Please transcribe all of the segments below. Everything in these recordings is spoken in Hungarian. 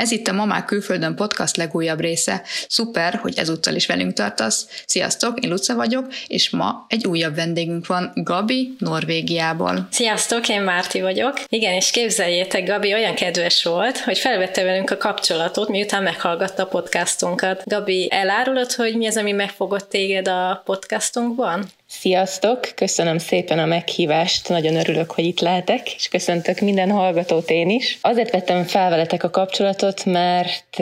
Ez itt a Mamák Külföldön podcast legújabb része. Szuper, hogy ezúttal is velünk tartasz. Sziasztok, én Luca vagyok, és ma egy újabb vendégünk van, Gabi, Norvégiából. Sziasztok, én Márti vagyok. Igen, és képzeljétek, Gabi olyan kedves volt, hogy felvette velünk a kapcsolatot, miután meghallgatta a podcastunkat. Gabi, elárulod, hogy mi az, ami megfogott téged a podcastunkban? Sziasztok! Köszönöm szépen a meghívást, nagyon örülök, hogy itt lehetek, és köszöntök minden hallgatót én is. Azért vettem fel veletek a kapcsolatot, mert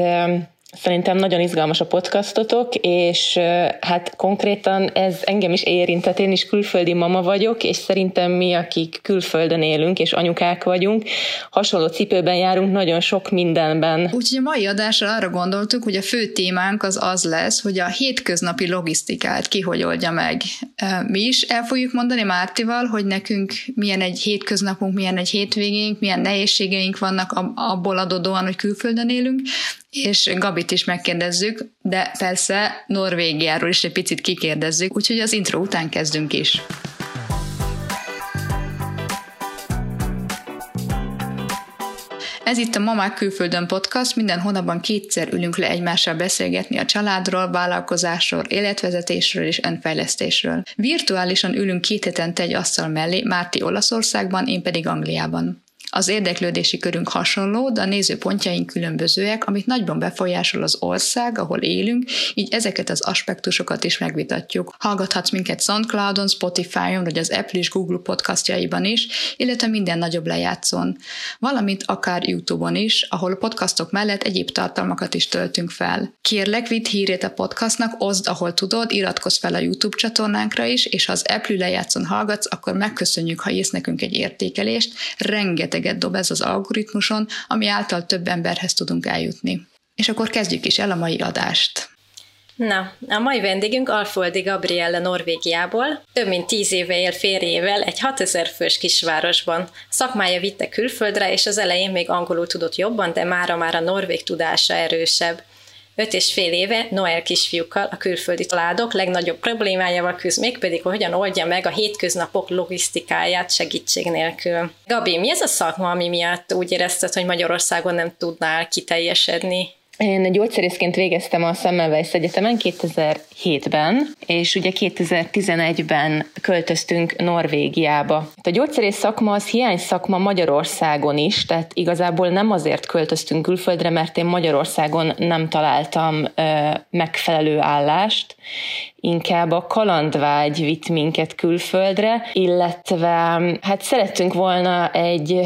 Szerintem nagyon izgalmas a podcastotok, és hát konkrétan ez engem is érintett, én is külföldi mama vagyok, és szerintem mi, akik külföldön élünk, és anyukák vagyunk, hasonló cipőben járunk nagyon sok mindenben. Úgyhogy a mai adásra arra gondoltuk, hogy a fő témánk az az lesz, hogy a hétköznapi logisztikát ki hogy oldja meg. Mi is el fogjuk mondani Mártival, hogy nekünk milyen egy hétköznapunk, milyen egy hétvégénk, milyen nehézségeink vannak abból adódóan, hogy külföldön élünk, és Gabit is megkérdezzük, de persze Norvégiáról is egy picit kikérdezzük, úgyhogy az intro után kezdünk is. Ez itt a Mamák Külföldön podcast, minden hónapban kétszer ülünk le egymással beszélgetni a családról, vállalkozásról, életvezetésről és önfejlesztésről. Virtuálisan ülünk két hetente egy asztal mellé, Márti Olaszországban, én pedig Angliában. Az érdeklődési körünk hasonló, de a nézőpontjaink különbözőek, amit nagyban befolyásol az ország, ahol élünk, így ezeket az aspektusokat is megvitatjuk. Hallgathatsz minket Soundcloudon, Spotify-on, vagy az Apple és Google podcastjaiban is, illetve minden nagyobb lejátszón. Valamint akár YouTube-on is, ahol a podcastok mellett egyéb tartalmakat is töltünk fel. Kérlek, vidd hírét a podcastnak, oszd, ahol tudod, iratkozz fel a YouTube csatornánkra is, és ha az Apple lejátszón hallgatsz, akkor megköszönjük, ha írsz nekünk egy értékelést. Rengeteg rengeteget dob ez az algoritmuson, ami által több emberhez tudunk eljutni. És akkor kezdjük is el a mai adást. Na, a mai vendégünk Alfoldi Gabriella Norvégiából. Több mint tíz éve él férjével egy 6000 fős kisvárosban. Szakmája vitte külföldre, és az elején még angolul tudott jobban, de mára már a norvég tudása erősebb. Öt és fél éve Noel kisfiúkkal a külföldi családok legnagyobb problémájával küzd, mégpedig, hogy hogyan oldja meg a hétköznapok logisztikáját segítség nélkül. Gabi, mi ez a szakma, ami miatt úgy érezted, hogy Magyarországon nem tudnál kiteljesedni? Én gyógyszerészként végeztem a Semmelweis Egyetemen 2007-ben, és ugye 2011-ben költöztünk Norvégiába. A gyógyszerész szakma az hiány szakma Magyarországon is, tehát igazából nem azért költöztünk külföldre, mert én Magyarországon nem találtam ö, megfelelő állást, inkább a kalandvágy vitt minket külföldre, illetve hát szerettünk volna egy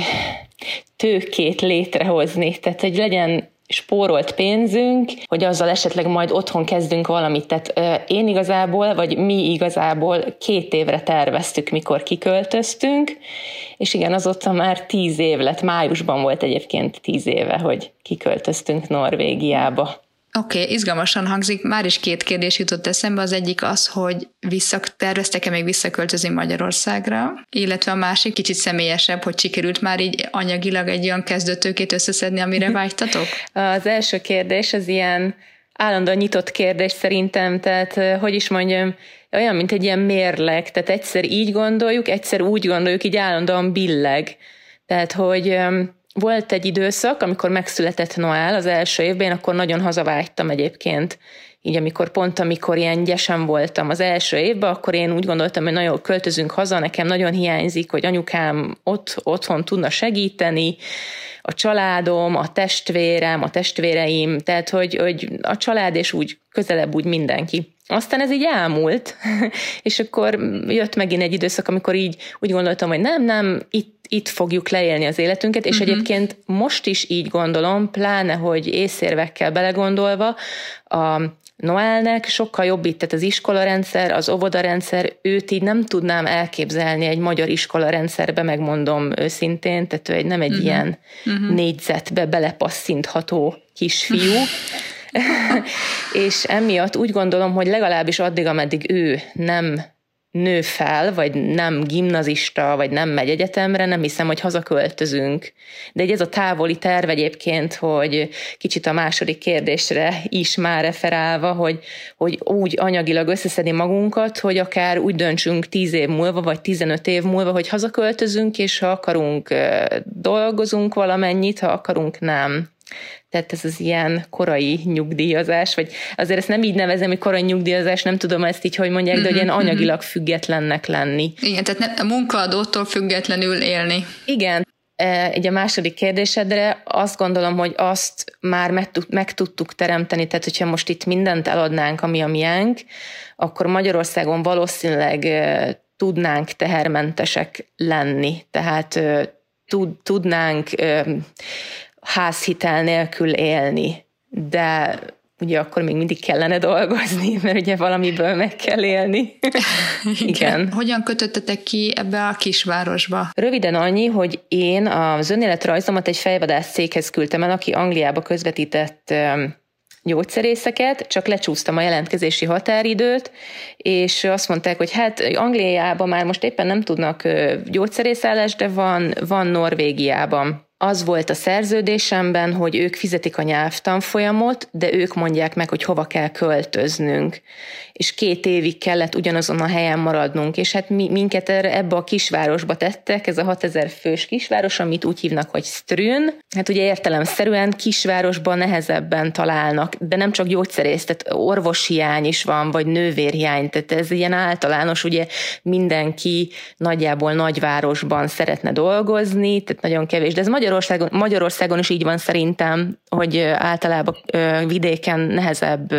tőkét létrehozni, tehát hogy legyen spórolt pénzünk, hogy azzal esetleg majd otthon kezdünk valamit. Tehát én igazából, vagy mi igazából két évre terveztük, mikor kiköltöztünk, és igen, azóta már tíz év lett, májusban volt egyébként tíz éve, hogy kiköltöztünk Norvégiába. Oké, okay, izgalmasan hangzik. Már is két kérdés jutott eszembe. Az egyik az, hogy terveztek-e még visszaköltözni Magyarországra, illetve a másik kicsit személyesebb, hogy sikerült már így anyagilag egy olyan kezdőtőkét összeszedni, amire vágytatok? Az első kérdés az ilyen állandóan nyitott kérdés szerintem, tehát hogy is mondjam, olyan, mint egy ilyen mérleg, tehát egyszer így gondoljuk, egyszer úgy gondoljuk, így állandóan billeg. Tehát, hogy volt egy időszak, amikor megszületett Noel az első évben, akkor nagyon hazavágytam egyébként. Így amikor pont, amikor ilyen gyesen voltam az első évben, akkor én úgy gondoltam, hogy nagyon költözünk haza, nekem nagyon hiányzik, hogy anyukám ott, otthon tudna segíteni, a családom, a testvérem, a testvéreim, tehát hogy, hogy a család és úgy közelebb úgy mindenki. Aztán ez így elmúlt, és akkor jött megint egy időszak, amikor így úgy gondoltam, hogy nem, nem, itt, itt fogjuk leélni az életünket, és uh-huh. egyébként most is így gondolom, pláne, hogy észérvekkel belegondolva, a Noelnek sokkal jobb itt, tehát az iskolarendszer, az óvodarendszer, őt így nem tudnám elképzelni egy magyar iskolarendszerbe, megmondom őszintén, tehát ő egy, nem egy uh-huh. ilyen uh-huh. négyzetbe belepasszintható kisfiú, és emiatt úgy gondolom, hogy legalábbis addig, ameddig ő nem nő fel, vagy nem gimnazista, vagy nem megy egyetemre, nem hiszem, hogy hazaköltözünk. De ez a távoli terv egyébként, hogy kicsit a második kérdésre is már referálva, hogy, hogy úgy anyagilag összeszedni magunkat, hogy akár úgy döntsünk tíz év múlva, vagy 15 év múlva, hogy hazaköltözünk, és ha akarunk, dolgozunk valamennyit, ha akarunk, nem. Tehát ez az ilyen korai nyugdíjazás, vagy azért ezt nem így nevezem, hogy korai nyugdíjazás, nem tudom ezt így, hogy mondják, de hogy ilyen mhm, mhm. anyagilag függetlennek lenni. Igen, tehát a munkaadótól függetlenül élni. Igen, egy a második kérdésedre azt gondolom, hogy azt már meg, meg tudtuk teremteni, tehát hogyha most itt mindent eladnánk, ami a miénk, akkor Magyarországon valószínűleg tudnánk tehermentesek lenni. Tehát tud, tudnánk házhitel nélkül élni, de ugye akkor még mindig kellene dolgozni, mert ugye valamiből meg kell élni. Igen. Igen. Hogyan kötöttetek ki ebbe a kisvárosba? Röviden annyi, hogy én az önéletrajzomat egy fejvadász céghez küldtem el, aki Angliába közvetített gyógyszerészeket, csak lecsúsztam a jelentkezési határidőt, és azt mondták, hogy hát Angliában már most éppen nem tudnak gyógyszerészállást, de van, van Norvégiában az volt a szerződésemben, hogy ők fizetik a nyelvtanfolyamot, de ők mondják meg, hogy hova kell költöznünk. És két évig kellett ugyanazon a helyen maradnunk, és hát mi, minket erre, ebbe a kisvárosba tettek, ez a 6000 fős kisváros, amit úgy hívnak, hogy Strün. Hát ugye értelemszerűen kisvárosban nehezebben találnak, de nem csak gyógyszerész, tehát orvoshiány is van, vagy nővérhiány, tehát ez ilyen általános, ugye mindenki nagyjából nagyvárosban szeretne dolgozni, tehát nagyon kevés, de ez magyar Magyarországon, Magyarországon is így van szerintem, hogy általában vidéken nehezebb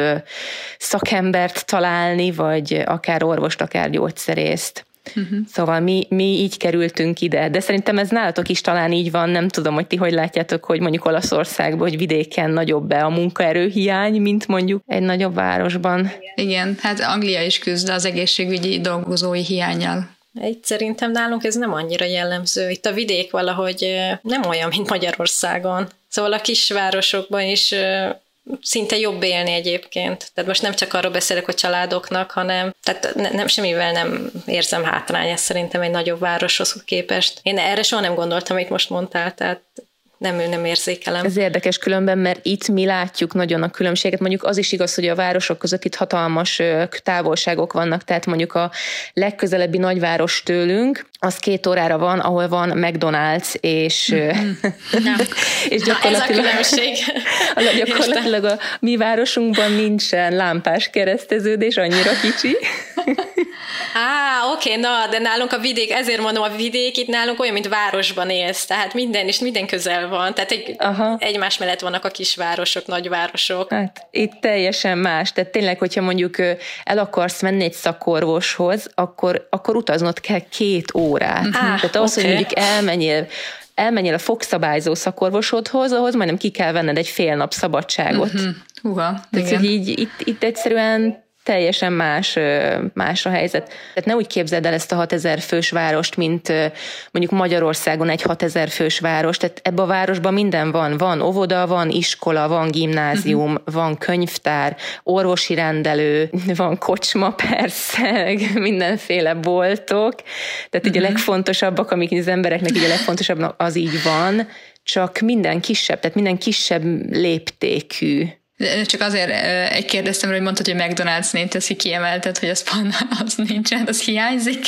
szakembert találni, vagy akár orvost, akár gyógyszerészt. Uh-huh. Szóval mi, mi így kerültünk ide, de szerintem ez nálatok is talán így van, nem tudom, hogy ti hogy látjátok, hogy mondjuk Olaszországban, hogy vidéken nagyobb-e a munkaerőhiány, mint mondjuk egy nagyobb városban. Igen, hát Anglia is küzd az egészségügyi dolgozói hiányjal. Egy szerintem nálunk ez nem annyira jellemző. Itt a vidék valahogy nem olyan, mint Magyarországon. Szóval a kisvárosokban is szinte jobb élni egyébként. Tehát most nem csak arról beszélek a családoknak, hanem tehát ne, nem, semmivel nem érzem hátrányát szerintem egy nagyobb városhoz képest. Én erre soha nem gondoltam, amit most mondtál, tehát nem, nem érzékelem. Ez érdekes különben, mert itt mi látjuk nagyon a különbséget. Mondjuk az is igaz, hogy a városok között itt hatalmas távolságok vannak, tehát mondjuk a legközelebbi nagyváros tőlünk, az két órára van, ahol van McDonald's, és, mm-hmm. és gyakorlatilag, Na, ez a különbség. gyakorlatilag a mi városunkban nincsen lámpás kereszteződés, annyira kicsi. Á, oké, okay, na, de nálunk a vidék, ezért mondom, a vidék itt nálunk olyan, mint városban élsz, tehát minden, és minden közel van, tehát egy, Aha. egymás mellett vannak a kisvárosok, nagyvárosok. Hát itt teljesen más, tehát tényleg, hogyha mondjuk el akarsz menni egy szakorvoshoz, akkor, akkor utaznod kell két órát. Ah, tehát ahhoz, okay. hogy mondjuk elmenjél elmenjél a fogszabályzó szakorvosodhoz, ahhoz majdnem ki kell venned egy fél nap szabadságot. Uh-huh. Húha, Tehát, igen. hogy így itt, itt egyszerűen teljesen más, más a helyzet. Tehát ne úgy képzeld el ezt a 6000 fős várost, mint mondjuk Magyarországon egy 6000 fős város. Tehát ebbe a városban minden van. Van óvoda, van iskola, van gimnázium, uh-huh. van könyvtár, orvosi rendelő, van kocsma persze, mindenféle boltok. Tehát uh-huh. így a mhm. legfontosabbak, amik az embereknek így a legfontosabbnak az így van, csak minden kisebb, tehát minden kisebb léptékű csak azért egy kérdeztem, hogy mondtad, hogy McDonald's név teszi kiemelted, hogy az, pan, az nincsen, az hiányzik.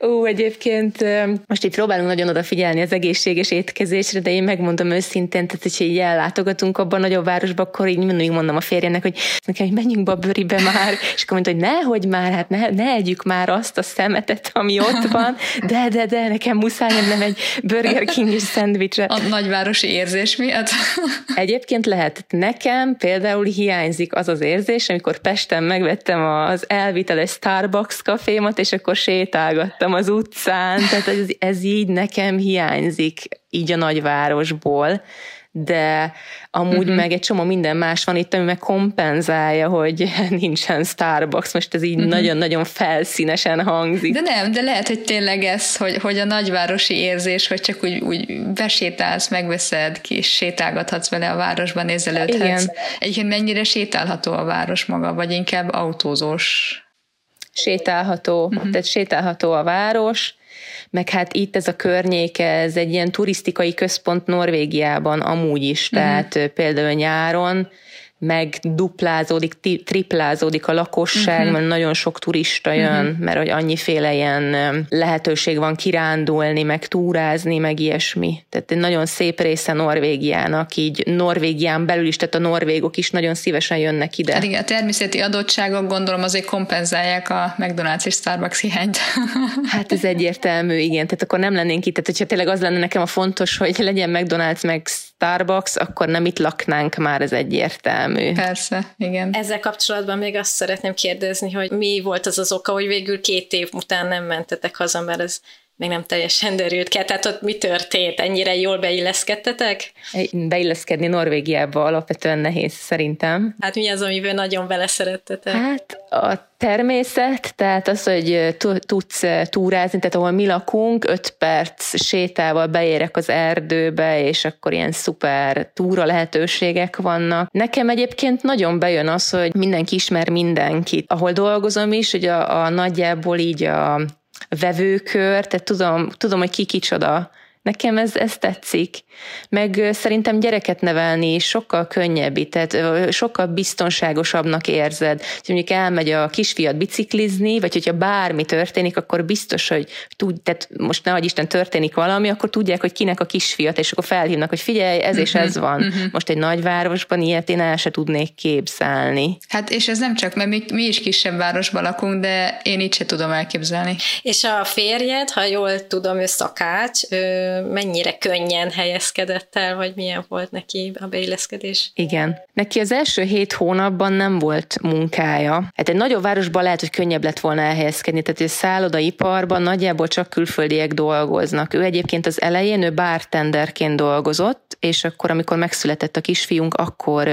Ó, egyébként most így próbálunk nagyon odafigyelni az egészséges étkezésre, de én megmondom őszintén, tehát hogyha így ellátogatunk abban a nagyobb városba, akkor így mindig mondom a férjenek, hogy nekem, hogy menjünk be a bőribe már, és akkor mondta, hogy nehogy már, hát ne, ne együk már azt a szemetet, ami ott van, de, de, de, nekem muszáj nem egy Burger King és szendvicsre. A nagyvárosi érzés miatt? Egyébként lehet. Nekem például hiányzik az az érzés, amikor Pesten megvettem az elviteles Starbucks kafémat, és akkor sétálgattam az utcán, tehát ez, ez így nekem hiányzik így a nagyvárosból, de amúgy uh-huh. meg egy csomó minden más van itt, ami meg kompenzálja, hogy nincsen Starbucks, most ez így uh-huh. nagyon-nagyon felszínesen hangzik. De nem, de lehet, hogy tényleg ez, hogy, hogy a nagyvárosi érzés, hogy csak úgy, úgy besétálsz, megveszed ki, és sétálgathatsz vele a városban, nézelődhetsz. Igen. Egyébként mennyire sétálható a város maga, vagy inkább autózós? Sétálható, uh-huh. tehát sétálható a város, meg hát itt ez a környék, ez egy ilyen turisztikai központ Norvégiában amúgy is, uh-huh. tehát például nyáron megduplázódik, triplázódik a lakosság, uh-huh. mert nagyon sok turista jön, uh-huh. mert hogy annyiféle ilyen lehetőség van kirándulni, meg túrázni, meg ilyesmi. Tehát egy nagyon szép része Norvégiának, így Norvégián belül is, tehát a norvégok is nagyon szívesen jönnek ide. Hát igen, a természeti adottságok gondolom azért kompenzálják a McDonald's és Starbucks hiányt. hát ez egyértelmű, igen. Tehát akkor nem lennénk itt. Tehát hogyha tényleg az lenne nekem a fontos, hogy legyen McDonald's meg Starbucks, akkor nem itt laknánk már, ez egyértelmű. Persze, igen. Ezzel kapcsolatban még azt szeretném kérdezni, hogy mi volt az az oka, hogy végül két év után nem mentetek haza, mert ez még nem teljesen derült ki. Tehát ott mi történt? Ennyire jól beilleszkedtetek? Beilleszkedni Norvégiába alapvetően nehéz szerintem. Hát mi az, amiben nagyon beleszerettetek? Hát a természet, tehát az, hogy tudsz túrázni, tehát ahol mi lakunk, öt perc sétával beérek az erdőbe, és akkor ilyen szuper túra lehetőségek vannak. Nekem egyébként nagyon bejön az, hogy mindenki ismer mindenkit. Ahol dolgozom is, hogy a, a nagyjából így a vevőkör, tehát tudom, tudom hogy ki kicsoda. Nekem ez, ez tetszik. Meg szerintem gyereket nevelni sokkal könnyebb, tehát sokkal biztonságosabbnak érzed. Ha mondjuk elmegy a kisfiat biciklizni, vagy hogyha bármi történik, akkor biztos, hogy tud, tehát most nehogy Isten történik valami, akkor tudják, hogy kinek a kisfiat, és akkor felhívnak, hogy figyelj, ez és ez mhm, van. Uh-huh. Most egy nagyvárosban ilyet én el se tudnék képzelni. Hát és ez nem csak, mert mi, mi is kisebb városban lakunk, de én így se tudom elképzelni. És a férjed, ha jól tudom, ő szakács, mennyire könnyen helyez beilleszkedett el, vagy milyen volt neki a beilleszkedés? Igen. Neki az első hét hónapban nem volt munkája. Hát egy nagyobb városban lehet, hogy könnyebb lett volna elhelyezkedni, tehát a szállodaiparban nagyjából csak külföldiek dolgoznak. Ő egyébként az elején ő bartenderként dolgozott, és akkor, amikor megszületett a kisfiunk, akkor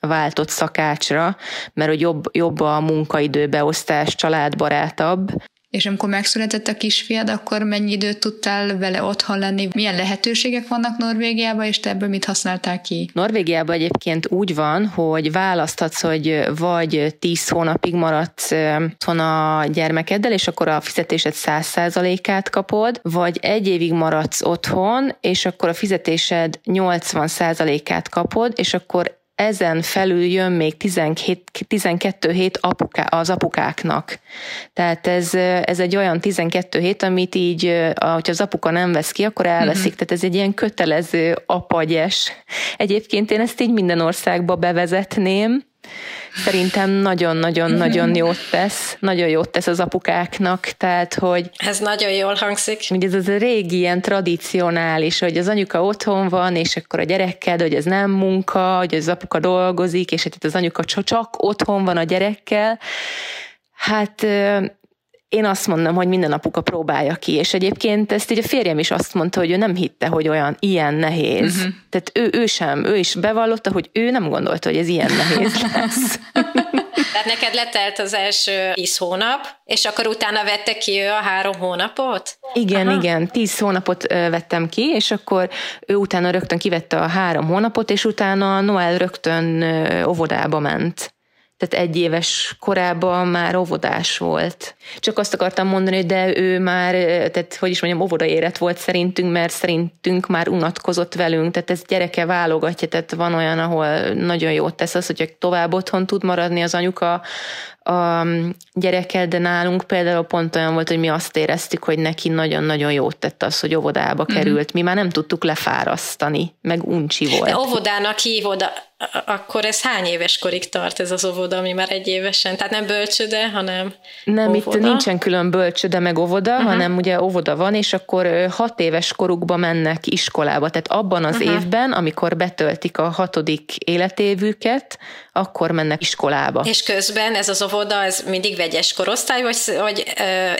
váltott szakácsra, mert hogy jobb, jobb a munkaidőbeosztás, családbarátabb, és amikor megszületett a kisfiad, akkor mennyi időt tudtál vele otthon lenni? Milyen lehetőségek vannak Norvégiában, és te ebből mit használtál ki? Norvégiában egyébként úgy van, hogy választhatsz, hogy vagy 10 hónapig maradsz otthon a gyermekeddel, és akkor a fizetésed 100%-át kapod, vagy egy évig maradsz otthon, és akkor a fizetésed 80%-át kapod, és akkor ezen felül jön még 17, 12 hét apuká, az apukáknak. Tehát ez, ez egy olyan 12 hét, amit így, hogyha az apuka nem vesz ki, akkor elveszik. Uh-huh. Tehát ez egy ilyen kötelező apagyes. Egyébként én ezt így minden országba bevezetném, Szerintem nagyon-nagyon-nagyon jót tesz, nagyon jót tesz az apukáknak, tehát, hogy... Ez nagyon jól hangzik. Hogy ez az a régi ilyen tradicionális, hogy az anyuka otthon van, és akkor a gyerekkel, hogy ez nem munka, hogy az apuka dolgozik, és itt az anyuka csak otthon van a gyerekkel. Hát én azt mondom, hogy minden apuka próbálja ki, és egyébként ezt így a férjem is azt mondta, hogy ő nem hitte, hogy olyan ilyen nehéz. Uh-huh. Tehát ő, ő sem, ő is bevallotta, hogy ő nem gondolta, hogy ez ilyen nehéz lesz. Tehát neked letelt az első tíz hónap, és akkor utána vette ki ő a három hónapot? Igen, Aha. igen, tíz hónapot vettem ki, és akkor ő utána rögtön kivette a három hónapot, és utána Noel rögtön óvodába ment tehát egy éves korában már óvodás volt. Csak azt akartam mondani, hogy de ő már, tehát hogy is mondjam, óvodaérett volt szerintünk, mert szerintünk már unatkozott velünk, tehát ez gyereke válogatja, tehát van olyan, ahol nagyon jót tesz az, hogyha tovább otthon tud maradni az anyuka a gyerekkel, de nálunk például pont olyan volt, hogy mi azt éreztük, hogy neki nagyon-nagyon jót tett az, hogy óvodába mhm. került. Mi már nem tudtuk lefárasztani, meg uncsi volt. De óvodának hívod, akkor ez hány éves korig tart ez az óvoda, ami már egy évesen? Tehát nem bölcsöde, hanem Nem, óvoda. itt nincsen külön bölcsöde meg óvoda, uh-huh. hanem ugye óvoda van, és akkor hat éves korukba mennek iskolába. Tehát abban az uh-huh. évben, amikor betöltik a hatodik életévüket, akkor mennek iskolába. És közben ez az óvoda, ez mindig vegyes korosztály, vagy, vagy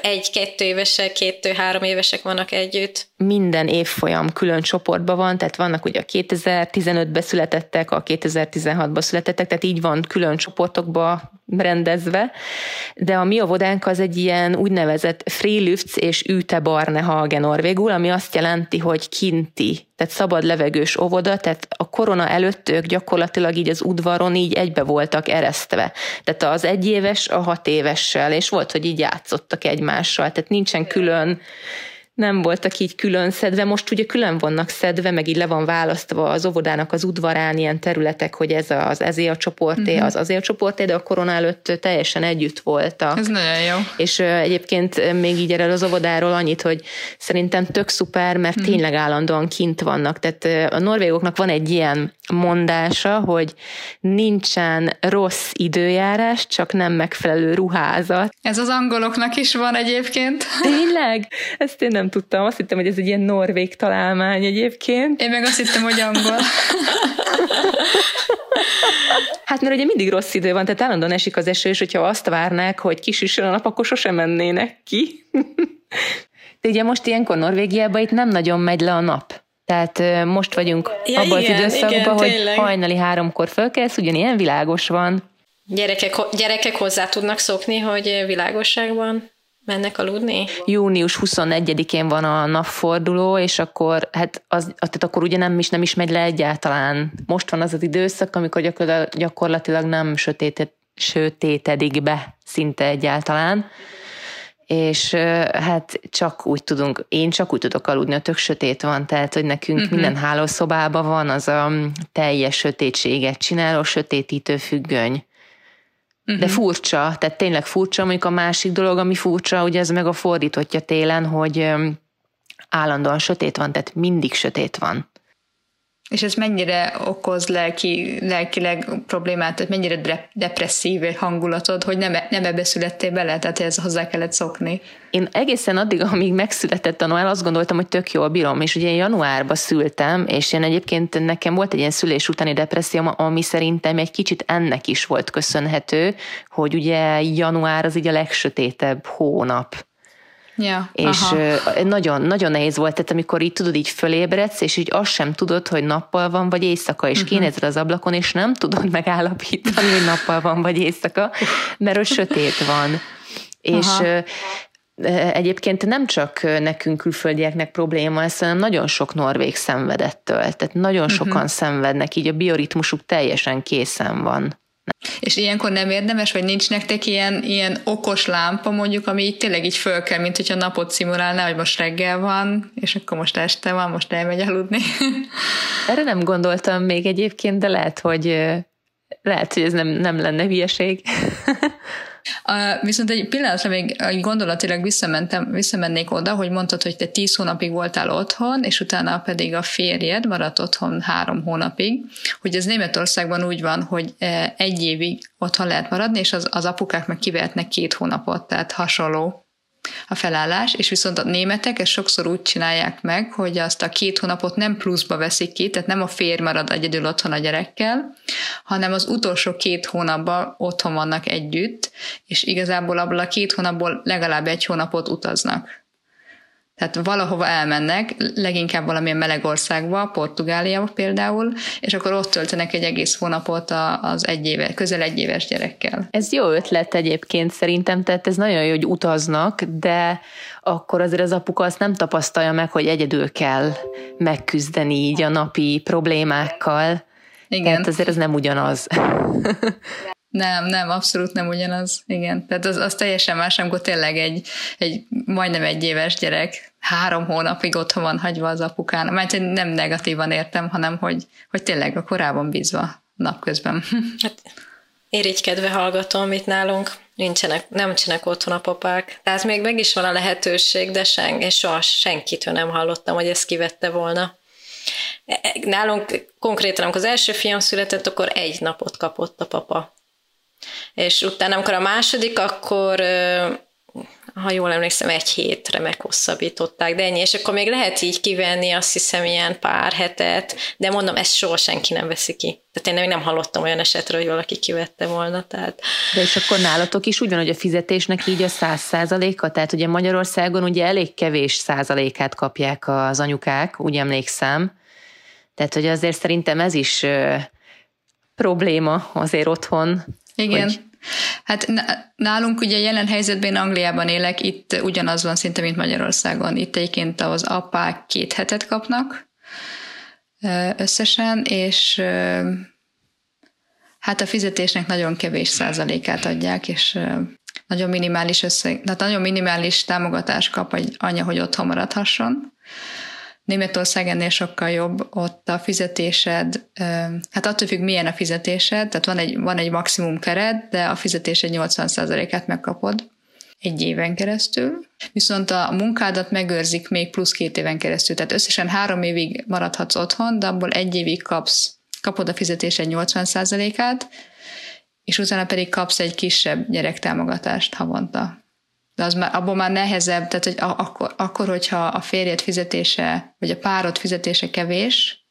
egy-kettő évesek, kettő-három évesek vannak együtt? Minden évfolyam külön csoportban van, tehát vannak ugye a 2015-ben születettek, a 2016-ban születettek, tehát így van külön csoportokba rendezve, de a mi óvodánk az egy ilyen úgynevezett frilufts és üte barne norvégul, ami azt jelenti, hogy kinti, tehát szabad levegős óvoda, tehát a korona előtt ők gyakorlatilag így az udvaron így egybe voltak eresztve. Tehát az egyéves a hat évessel, és volt, hogy így játszottak egymással, tehát nincsen külön nem voltak így külön szedve, most ugye külön vannak szedve, meg így le van választva az óvodának az udvarán ilyen területek, hogy ez az ezé a csoporté, uh-huh. az azért a csoporté, de a korona előtt teljesen együtt voltak. Ez nagyon jó. És uh, egyébként még így erről az óvodáról annyit, hogy szerintem tök szuper, mert uh-huh. tényleg állandóan kint vannak. Tehát uh, a norvégoknak van egy ilyen mondása, hogy nincsen rossz időjárás, csak nem megfelelő ruházat. Ez az angoloknak is van egyébként. Tényleg? Ezt én nem tudtam. Azt hittem, hogy ez egy ilyen norvég találmány egyébként. Én meg azt hittem, hogy angol. Hát mert ugye mindig rossz idő van, tehát állandóan esik az eső, és hogyha azt várnák, hogy kisüssön a nap, akkor sosem mennének ki. De ugye most ilyenkor Norvégiában itt nem nagyon megy le a nap. Tehát most vagyunk ja, abban az időszakban, hogy tényleg. hajnali háromkor fölkelsz, ugyanilyen világos van. Gyerekek, gyerekek hozzá tudnak szokni, hogy világosságban mennek aludni? Június 21-én van a napforduló, és akkor, hát az, tehát akkor ugye nem is, nem is megy le egyáltalán. Most van az az időszak, amikor gyakorlatilag, nem sötétedik be szinte egyáltalán és hát csak úgy tudunk, én csak úgy tudok aludni, a tök sötét van, tehát hogy nekünk uh-huh. minden hálószobában van az a teljes sötétséget csináló sötétítő függöny. Uh-huh. De furcsa, tehát tényleg furcsa, mondjuk a másik dolog, ami furcsa, ugye ez meg a fordítottja télen, hogy állandóan sötét van, tehát mindig sötét van. És ez mennyire okoz lelki, lelkileg problémát, tehát mennyire depresszív hangulatod, hogy nem, nem ebbe születtél bele, tehát ez hozzá kellett szokni. Én egészen addig, amíg megszületett a Noel, azt gondoltam, hogy tök jól bírom, és ugye én januárban szültem, és én egyébként nekem volt egy ilyen szülés utáni depresszió, ami szerintem egy kicsit ennek is volt köszönhető, hogy ugye január az így a legsötétebb hónap Ja, és aha. nagyon, nagyon nehéz volt, tehát amikor így tudod, így fölébredsz, és így azt sem tudod, hogy nappal van, vagy éjszaka, és uh-huh. kinézed az ablakon, és nem tudod megállapítani, hogy nappal van, vagy éjszaka, mert hogy sötét van. És aha. Egyébként nem csak nekünk külföldieknek probléma ez, hanem nagyon sok norvég szenvedettől. Tehát nagyon sokan uh-huh. szenvednek, így a bioritmusuk teljesen készen van. És ilyenkor nem érdemes, vagy nincs nektek ilyen, ilyen okos lámpa mondjuk, ami így tényleg így föl kell, mint hogyha napot szimulálná, hogy most reggel van, és akkor most este van, most elmegy aludni. Erre nem gondoltam még egyébként, de lehet, hogy lehet, hogy ez nem, nem lenne hülyeség. A, viszont egy pillanatra még gondolatilag visszamentem, visszamennék oda, hogy mondtad, hogy te tíz hónapig voltál otthon, és utána pedig a férjed maradt otthon három hónapig, hogy ez Németországban úgy van, hogy e, egy évig otthon lehet maradni, és az, az apukák meg kivehetnek két hónapot, tehát hasonló a felállás, és viszont a németek ezt sokszor úgy csinálják meg, hogy azt a két hónapot nem pluszba veszik ki, tehát nem a férj marad egyedül otthon a gyerekkel, hanem az utolsó két hónapban otthon vannak együtt, és igazából abból a két hónapból legalább egy hónapot utaznak. Tehát valahova elmennek, leginkább valamilyen meleg országba, Portugáliába például, és akkor ott töltenek egy egész hónapot az egy éve, közel egy éves gyerekkel. Ez jó ötlet egyébként szerintem, tehát ez nagyon jó, hogy utaznak, de akkor azért az apuka azt nem tapasztalja meg, hogy egyedül kell megküzdeni így a napi problémákkal. Igen. Tehát azért ez nem ugyanaz. Nem, nem, abszolút nem ugyanaz. Igen. Tehát az, az teljesen más, amikor tényleg egy, egy majdnem egy éves gyerek három hónapig otthon van hagyva az apukán. Mert nem negatívan értem, hanem hogy, hogy tényleg a korában bízva napközben. Hát irigykedve hallgatom itt nálunk. Nincsenek, nem nincsenek otthon a papák. Tehát még meg is van a lehetőség, de sen, és soha senkitől nem hallottam, hogy ezt kivette volna. E, e, nálunk konkrétan, amikor az első fiam született, akkor egy napot kapott a papa és utána, amikor a második, akkor ha jól emlékszem, egy hétre meghosszabbították, de ennyi, és akkor még lehet így kivenni, azt hiszem, ilyen pár hetet, de mondom, ezt soha senki nem veszi ki. Tehát én még nem hallottam olyan esetről, hogy valaki kivette volna. Tehát... De és akkor nálatok is úgy van, hogy a fizetésnek így a száz százaléka, tehát ugye Magyarországon ugye elég kevés százalékát kapják az anyukák, úgy emlékszem. Tehát, hogy azért szerintem ez is probléma azért otthon, igen. Hogy... Hát nálunk ugye jelen helyzetben Angliában élek, itt ugyanaz van szinte, mint Magyarországon. Itt egyébként az apák két hetet kapnak összesen, és hát a fizetésnek nagyon kevés százalékát adják, és nagyon minimális összeg, tehát nagyon minimális támogatást kap egy anya, hogy otthon maradhasson. Németország ennél sokkal jobb, ott a fizetésed, hát attól függ, milyen a fizetésed, tehát van egy, van egy maximum keret, de a fizetésed 80%-át megkapod egy éven keresztül, viszont a munkádat megőrzik még plusz két éven keresztül, tehát összesen három évig maradhatsz otthon, de abból egy évig kapsz, kapod a fizetésed 80%-át, és utána pedig kapsz egy kisebb gyerektámogatást havonta. De az már, abból már nehezebb, tehát hogy akkor, akkor, hogyha a férjed fizetése, vagy a párod fizetése kevés,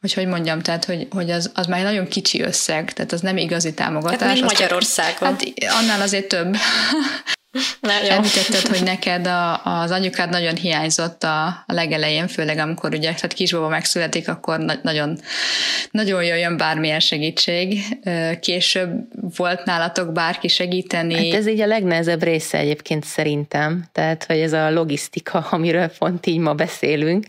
hogy hogy mondjam, tehát hogy, hogy az, az már nagyon kicsi összeg, tehát az nem igazi támogatás. Tehát mint Magyarországon. Hát annál azért több. Említetted, hogy neked a, az anyukád nagyon hiányzott a, a legelején, főleg amikor ugye tehát kisbaba megszületik, akkor na, nagyon, nagyon jöjjön bármilyen segítség. Később volt nálatok bárki segíteni? Hát ez így a legnehezebb része egyébként szerintem, tehát hogy ez a logisztika, amiről pont így ma beszélünk,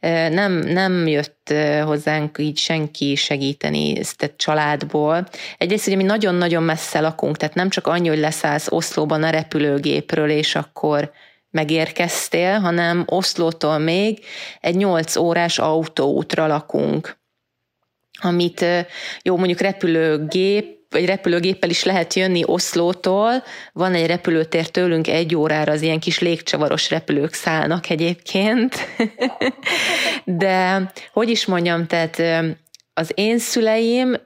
nem, nem jött hozzánk így senki segíteni ezt a családból. Egyrészt ugye mi nagyon-nagyon messze lakunk, tehát nem csak annyi, hogy leszállsz Oszlóban a repülőgépről, és akkor megérkeztél, hanem Oszlótól még egy 8 órás autóútra lakunk amit jó, mondjuk repülőgép vagy repülőgéppel is lehet jönni Oszlótól, van egy repülőtér tőlünk egy órára, az ilyen kis légcsavaros repülők szállnak egyébként, de hogy is mondjam, tehát az én szüleim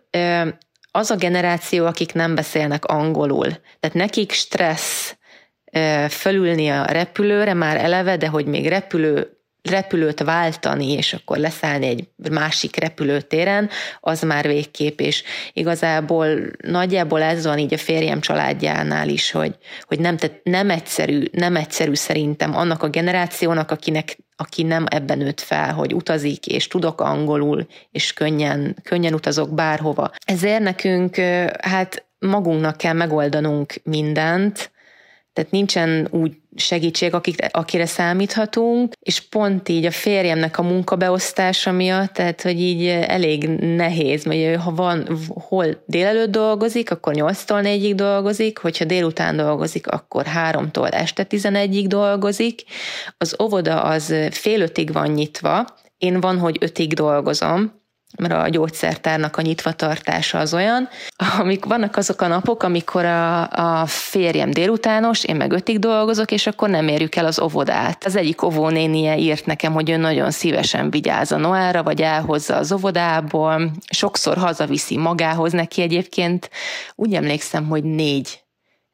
az a generáció, akik nem beszélnek angolul, tehát nekik stressz fölülni a repülőre már eleve, de hogy még repülő repülőt váltani, és akkor leszállni egy másik repülőtéren, az már végkép, és igazából nagyjából ez van így a férjem családjánál is, hogy, hogy nem, tehát nem, egyszerű, nem egyszerű szerintem annak a generációnak, akinek, aki nem ebben nőtt fel, hogy utazik, és tudok angolul, és könnyen, könnyen utazok bárhova. Ezért nekünk hát magunknak kell megoldanunk mindent, tehát nincsen úgy segítség, akik, akire számíthatunk, és pont így a férjemnek a munkabeosztása miatt, tehát hogy így elég nehéz, mert ha van, hol délelőtt dolgozik, akkor 8-tól 4-ig dolgozik, hogyha délután dolgozik, akkor 3-tól este 11-ig dolgozik. Az óvoda az fél ötig van nyitva, én van, hogy ötig dolgozom, mert a gyógyszertárnak a nyitvatartása az olyan, amik vannak azok a napok, amikor a, a férjem délutános, én meg ötig dolgozok, és akkor nem érjük el az óvodát. Az egyik óvónénie írt nekem, hogy ő nagyon szívesen vigyáz a Noára, vagy elhozza az óvodából, sokszor hazaviszi magához neki egyébként. Úgy emlékszem, hogy négy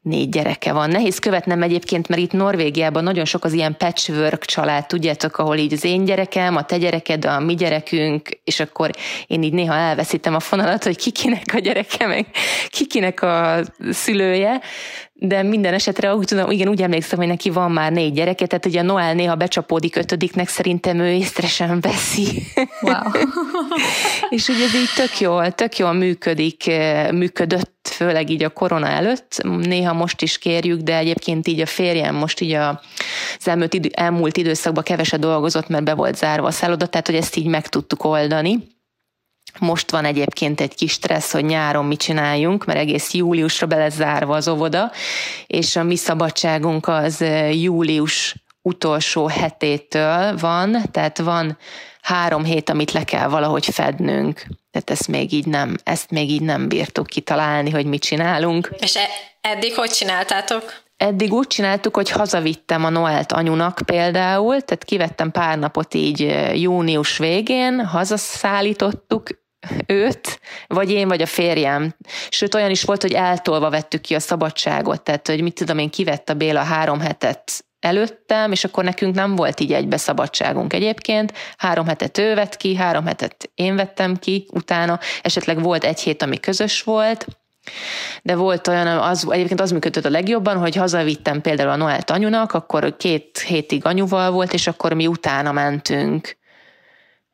négy gyereke van. Nehéz követnem egyébként, mert itt Norvégiában nagyon sok az ilyen patchwork család, tudjátok, ahol így az én gyerekem, a te gyereked, a mi gyerekünk, és akkor én így néha elveszítem a fonalat, hogy kikinek a gyereke, meg kikinek a szülője, de minden esetre úgy tudom, igen, úgy emlékszem, hogy neki van már négy gyereke, tehát ugye a Noel néha becsapódik ötödiknek, szerintem ő észre sem veszi. Wow. és ugye ez így tök jól, tök jól működik, működött, főleg így a korona előtt, néha most is kérjük, de egyébként így a férjem most így a, az elmúlt, idő, elmúlt időszakban keveset dolgozott, mert be volt zárva a szálloda, tehát hogy ezt így meg tudtuk oldani. Most van egyébként egy kis stressz, hogy nyáron mit csináljunk, mert egész júliusra be lesz zárva az óvoda, és a mi szabadságunk az július utolsó hetétől van, tehát van három hét, amit le kell valahogy fednünk. Tehát ezt még így nem, ezt még így nem bírtuk kitalálni, hogy mit csinálunk. És e- eddig hogy csináltátok? Eddig úgy csináltuk, hogy hazavittem a Noelt anyunak például, tehát kivettem pár napot így június végén, hazaszállítottuk őt, vagy én, vagy a férjem. Sőt, olyan is volt, hogy eltolva vettük ki a szabadságot, tehát, hogy mit tudom én, kivett a Béla három hetet előttem, és akkor nekünk nem volt így egybe szabadságunk egyébként. Három hetet ő vett ki, három hetet én vettem ki utána, esetleg volt egy hét, ami közös volt, de volt olyan, az, egyébként az működött a legjobban, hogy hazavittem például a Noelt anyunak, akkor két hétig anyuval volt, és akkor mi utána mentünk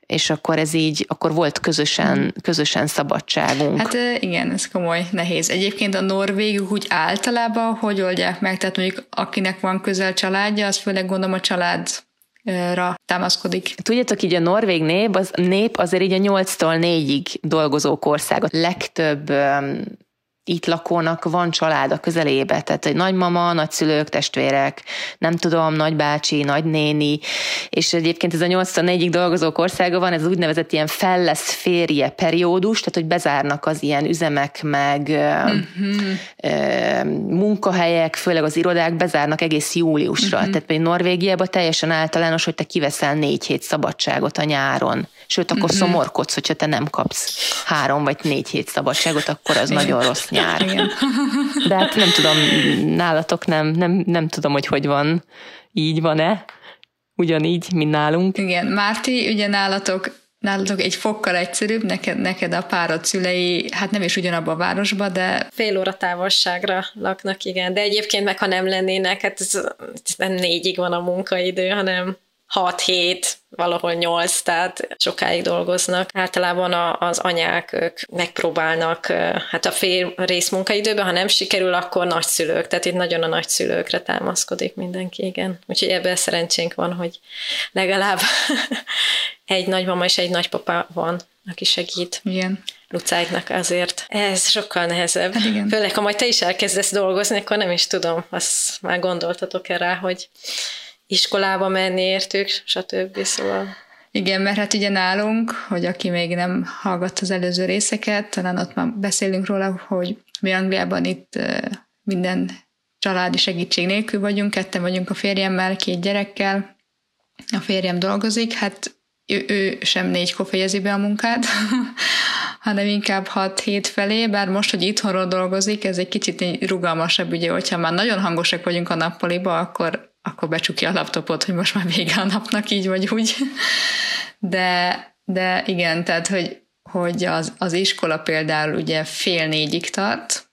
és akkor ez így, akkor volt közösen, közösen szabadságunk. Hát igen, ez komoly, nehéz. Egyébként a norvégok úgy általában hogy oldják meg? Tehát mondjuk akinek van közel családja, az főleg gondolom a család ra támaszkodik. Tudjátok, így a norvég nép, az, nép azért így a 8-tól 4-ig dolgozó ország. A legtöbb itt lakónak van család a közelébe, tehát egy nagymama, nagyszülők, testvérek, nem tudom, nagybácsi, nagynéni, és egyébként ez a 84-ig dolgozók országa van, ez úgynevezett ilyen fellesz férje periódus, tehát hogy bezárnak az ilyen üzemek, meg uh-huh. munkahelyek, főleg az irodák bezárnak egész júliusra, uh-huh. tehát például Norvégiában teljesen általános, hogy te kiveszel négy hét szabadságot a nyáron, sőt, akkor uh-huh. szomorkodsz, hogyha te nem kapsz három vagy négy hét szabadságot, akkor az nagyon rossz nyár. Igen. De hát nem tudom, nálatok nem, nem, nem tudom, hogy hogy van, így van-e, ugyanígy, mint nálunk. Igen, Márti, ugye nálatok nálatok egy fokkal egyszerűbb, neked, neked a párod szülei, hát nem is ugyanabban a városban, de... Fél óra távolságra laknak, igen, de egyébként meg ha nem lennének, hát ez, ez nem négyig van a munkaidő, hanem 6-7, valahol 8, tehát sokáig dolgoznak. Általában a, az anyák, ők megpróbálnak, hát a fél rész munkaidőben, ha nem sikerül, akkor nagyszülők, tehát itt nagyon a nagyszülőkre támaszkodik mindenki, igen. Úgyhogy ebben szerencsénk van, hogy legalább egy nagymama és egy nagypapa van, aki segít. Igen. Lucáiknak azért. Ez sokkal nehezebb. Hát igen. Főleg, ha majd te is elkezdesz dolgozni, akkor nem is tudom, azt már gondoltatok erre, rá, hogy iskolába menni értük, stb. Szóval... Igen, mert hát ugye nálunk, hogy aki még nem hallgatta az előző részeket, talán ott már beszélünk róla, hogy mi Angliában itt minden családi segítség nélkül vagyunk, ketten vagyunk a férjemmel, két gyerekkel, a férjem dolgozik, hát ő, ő sem négykor fejezi be a munkát, hanem inkább 6-7 felé, bár most, hogy itthonról dolgozik, ez egy kicsit rugalmasabb, ugye, hogyha már nagyon hangosak vagyunk a nappaliba, akkor akkor becsukja a laptopot, hogy most már vége a napnak, így vagy úgy. De, de igen, tehát, hogy, hogy az, az iskola például ugye fél négyig tart,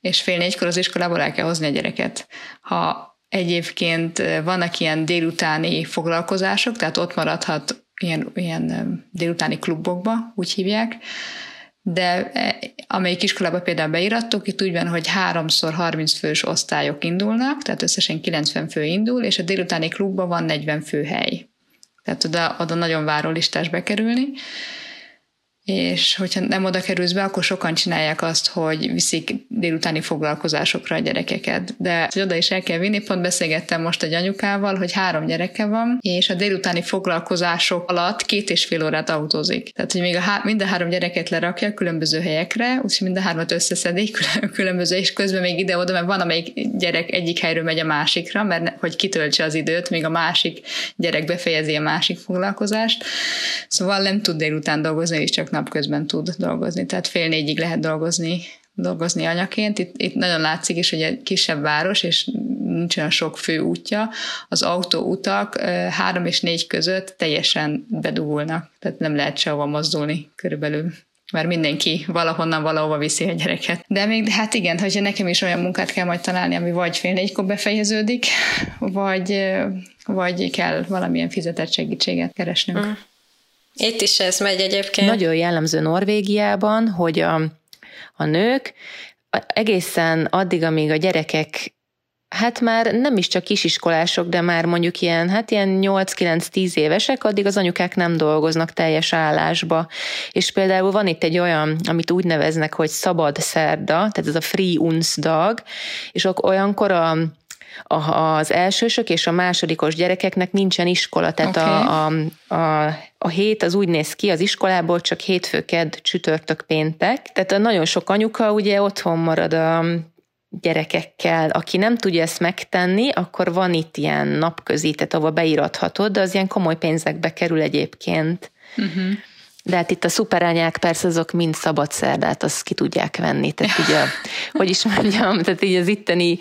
és fél négykor az iskolából el kell hozni a gyereket. Ha egyébként vannak ilyen délutáni foglalkozások, tehát ott maradhat ilyen, ilyen délutáni klubokba, úgy hívják, de e, amelyik iskolába például beirattuk, itt úgy van, hogy háromszor 30 fős osztályok indulnak, tehát összesen 90 fő indul, és a délutáni klubban van 40 fő hely. Tehát oda, oda nagyon várólistás bekerülni és hogyha nem oda kerülsz be, akkor sokan csinálják azt, hogy viszik délutáni foglalkozásokra a gyerekeket. De hogy oda is el kell vinni, pont beszélgettem most egy anyukával, hogy három gyereke van, és a délutáni foglalkozások alatt két és fél órát autózik. Tehát, hogy még a há- mind a három gyereket lerakja különböző helyekre, úgyhogy mind a hármat összeszedik különböző, és közben még ide-oda, mert van, amelyik gyerek egyik helyről megy a másikra, mert ne, hogy kitöltse az időt, még a másik gyerek befejezi a másik foglalkozást. Szóval nem tud délután dolgozni, és csak napközben tud dolgozni, tehát fél négyig lehet dolgozni dolgozni anyaként. Itt, itt nagyon látszik is, hogy egy kisebb város, és nincs olyan sok fő útja. Az autóutak három és négy között teljesen bedugulnak, tehát nem lehet sehova mozdulni körülbelül mert mindenki valahonnan valahova viszi a gyereket. De még, hát igen, hogyha nekem is olyan munkát kell majd találni, ami vagy fél négykor befejeződik, vagy, vagy kell valamilyen fizetett segítséget keresnünk. Mm. Itt is ez megy egyébként. Nagyon jellemző Norvégiában, hogy a, a nők egészen addig, amíg a gyerekek hát már nem is csak kisiskolások, de már mondjuk ilyen, hát ilyen 8-9-10 évesek, addig az anyukák nem dolgoznak teljes állásba. És például van itt egy olyan, amit úgy neveznek, hogy szabad szerda, tehát ez a free dag, és olyankor a, az elsősök és a másodikos gyerekeknek nincsen iskola, tehát okay. a, a, a, a hét az úgy néz ki az iskolából, csak hétfő, kedd, csütörtök, péntek. Tehát a nagyon sok anyuka ugye otthon marad a gyerekekkel. Aki nem tudja ezt megtenni, akkor van itt ilyen napközi, tehát ahova beirathatod, de az ilyen komoly pénzekbe kerül egyébként. Uh-huh. De hát itt a szuperányák persze azok mind szabad szerdát, azt ki tudják venni. Tehát ugye, hogy is mondjam, tehát így az itteni,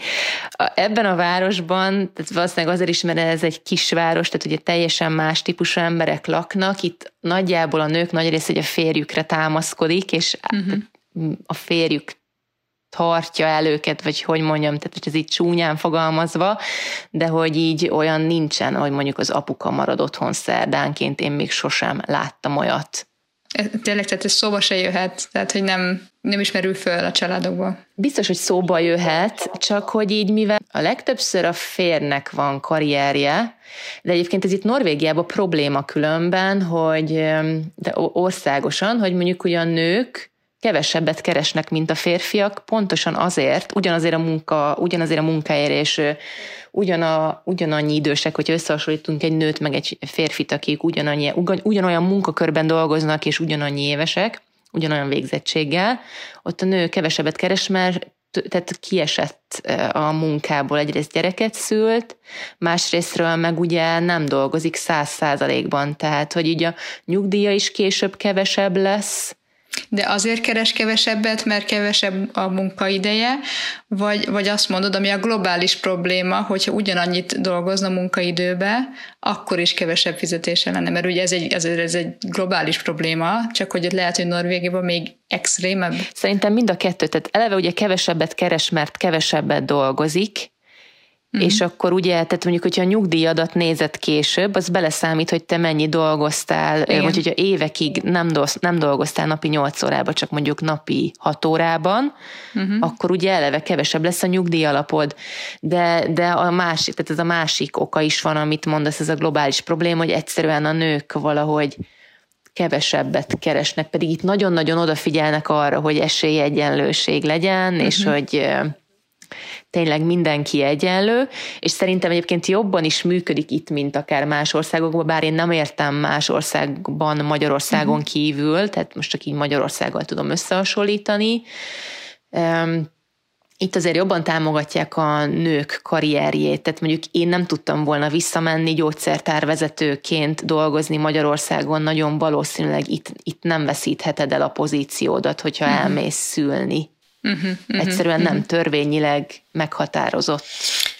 ebben a városban, tehát valószínűleg azért is, mert ez egy kisváros, tehát ugye teljesen más típusú emberek laknak, itt nagyjából a nők nagy része a férjükre támaszkodik, és uh-huh. a férjük tartja el őket, vagy hogy mondjam, tehát hogy ez így csúnyán fogalmazva, de hogy így olyan nincsen, hogy mondjuk az apuka marad otthon szerdánként, én még sosem láttam olyat. Tényleg, tehát ez szóba se jöhet, tehát hogy nem, nem ismerül föl a családokba. Biztos, hogy szóba jöhet, csak hogy így mivel a legtöbbször a férnek van karrierje, de egyébként ez itt Norvégiában probléma különben, hogy de országosan, hogy mondjuk ugyan nők kevesebbet keresnek, mint a férfiak, pontosan azért, ugyanazért a munka, ugyanazért a munkáért, és ugyan a, ugyanannyi idősek, hogyha összehasonlítunk egy nőt meg egy férfit, akik ugyanannyi, ugyanolyan munkakörben dolgoznak, és ugyanannyi évesek, ugyanolyan végzettséggel, ott a nő kevesebbet keres, mert tehát kiesett a munkából, egyrészt gyereket szült, másrésztről meg ugye nem dolgozik száz százalékban, tehát hogy így a nyugdíja is később kevesebb lesz, de azért keres kevesebbet, mert kevesebb a munkaideje, vagy, vagy azt mondod, ami a globális probléma, hogyha ugyanannyit dolgozna munkaidőbe, akkor is kevesebb fizetése lenne, mert ugye ez egy, ez, ez egy globális probléma, csak hogy lehet, hogy Norvégiában még extrémebb. Szerintem mind a kettő, tehát eleve ugye kevesebbet keres, mert kevesebbet dolgozik, Mm. És akkor ugye, tehát mondjuk, hogyha a nyugdíjadat nézett később, az beleszámít, hogy te mennyi dolgoztál, Igen. vagy hogyha évekig nem, dolgoz, nem dolgoztál napi 8 órában, csak mondjuk napi 6 órában, uh-huh. akkor ugye eleve kevesebb lesz a nyugdíjalapod. De, de a másik, tehát ez a másik oka is van, amit mondasz, ez a globális probléma, hogy egyszerűen a nők valahogy kevesebbet keresnek, pedig itt nagyon-nagyon odafigyelnek arra, hogy esélyegyenlőség legyen, uh-huh. és hogy tényleg mindenki egyenlő, és szerintem egyébként jobban is működik itt, mint akár más országokban, bár én nem értem más országban Magyarországon uh-huh. kívül, tehát most csak így Magyarországgal tudom összehasonlítani. Um, itt azért jobban támogatják a nők karrierjét, tehát mondjuk én nem tudtam volna visszamenni gyógyszertárvezetőként dolgozni Magyarországon, nagyon valószínűleg itt, itt nem veszítheted el a pozíciódat, hogyha uh-huh. elmész szülni. Uh-huh, uh-huh, Egyszerűen uh-huh. nem törvényileg meghatározott.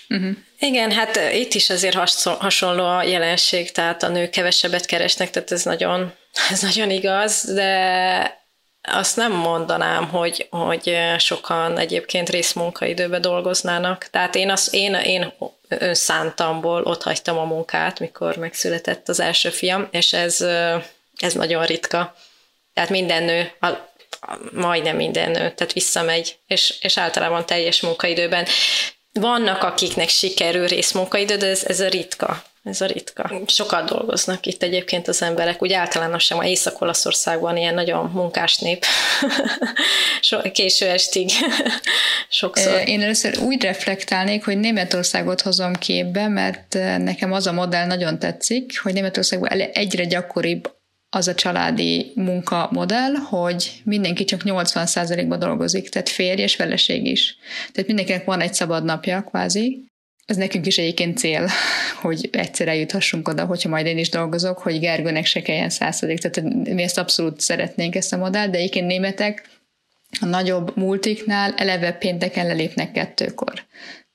Uh-huh. Igen, hát itt is azért hasonló a jelenség, tehát a nők kevesebbet keresnek, tehát ez nagyon, ez nagyon igaz, de azt nem mondanám, hogy, hogy sokan egyébként részmunkaidőben dolgoznának. Tehát én, az, én, én önszántamból ott hagytam a munkát, mikor megszületett az első fiam, és ez, ez nagyon ritka. Tehát minden nő, majdnem minden nő, tehát visszamegy, és, és általában teljes munkaidőben. Vannak, akiknek sikerül részmunkaidő, de ez, ez a ritka. Ez a ritka. Sokat dolgoznak itt egyébként az emberek, úgy általánosan a Észak-Olaszországban ilyen nagyon munkás nép. Késő estig. Sokszor. Én először úgy reflektálnék, hogy Németországot hozom képbe, mert nekem az a modell nagyon tetszik, hogy Németországban egyre gyakoribb az a családi munkamodell, hogy mindenki csak 80%-ban dolgozik, tehát férj és feleség is. Tehát mindenkinek van egy szabad napja, kvázi. Ez nekünk is egyébként cél, hogy egyszer eljuthassunk oda, hogyha majd én is dolgozok, hogy Gergőnek se kelljen százalék. Tehát mi ezt abszolút szeretnénk ezt a modellt, de egyébként németek a nagyobb multiknál eleve pénteken lelépnek kettőkor.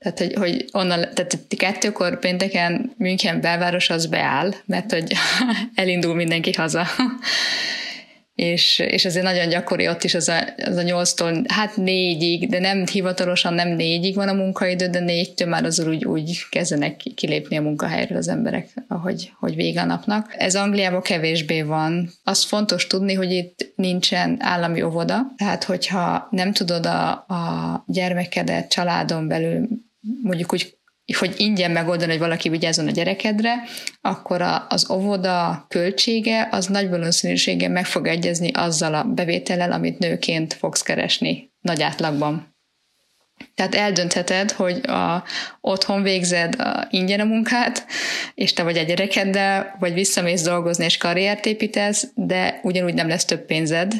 Tehát, hogy, hogy onnan, tehát kettőkor pénteken München belváros az beáll, mert hogy elindul mindenki haza. és, és azért nagyon gyakori ott is az a, az a 8-tól, hát négyig, de nem hivatalosan nem négyig van a munkaidő, de négytől már az úgy, úgy kezdenek kilépni a munkahelyről az emberek, ahogy hogy vége a napnak. Ez Angliában kevésbé van. Az fontos tudni, hogy itt nincsen állami óvoda, tehát hogyha nem tudod a, a gyermekedet családon belül mondjuk úgy, hogy ingyen megoldani, hogy valaki vigyázzon a gyerekedre, akkor a, az óvoda költsége az nagy valószínűséggel meg fog egyezni azzal a bevétellel, amit nőként fogsz keresni nagy átlagban. Tehát eldöntheted, hogy a, otthon végzed a, ingyen a munkát, és te vagy a gyerekeddel, vagy visszamész dolgozni és karriert építesz, de ugyanúgy nem lesz több pénzed,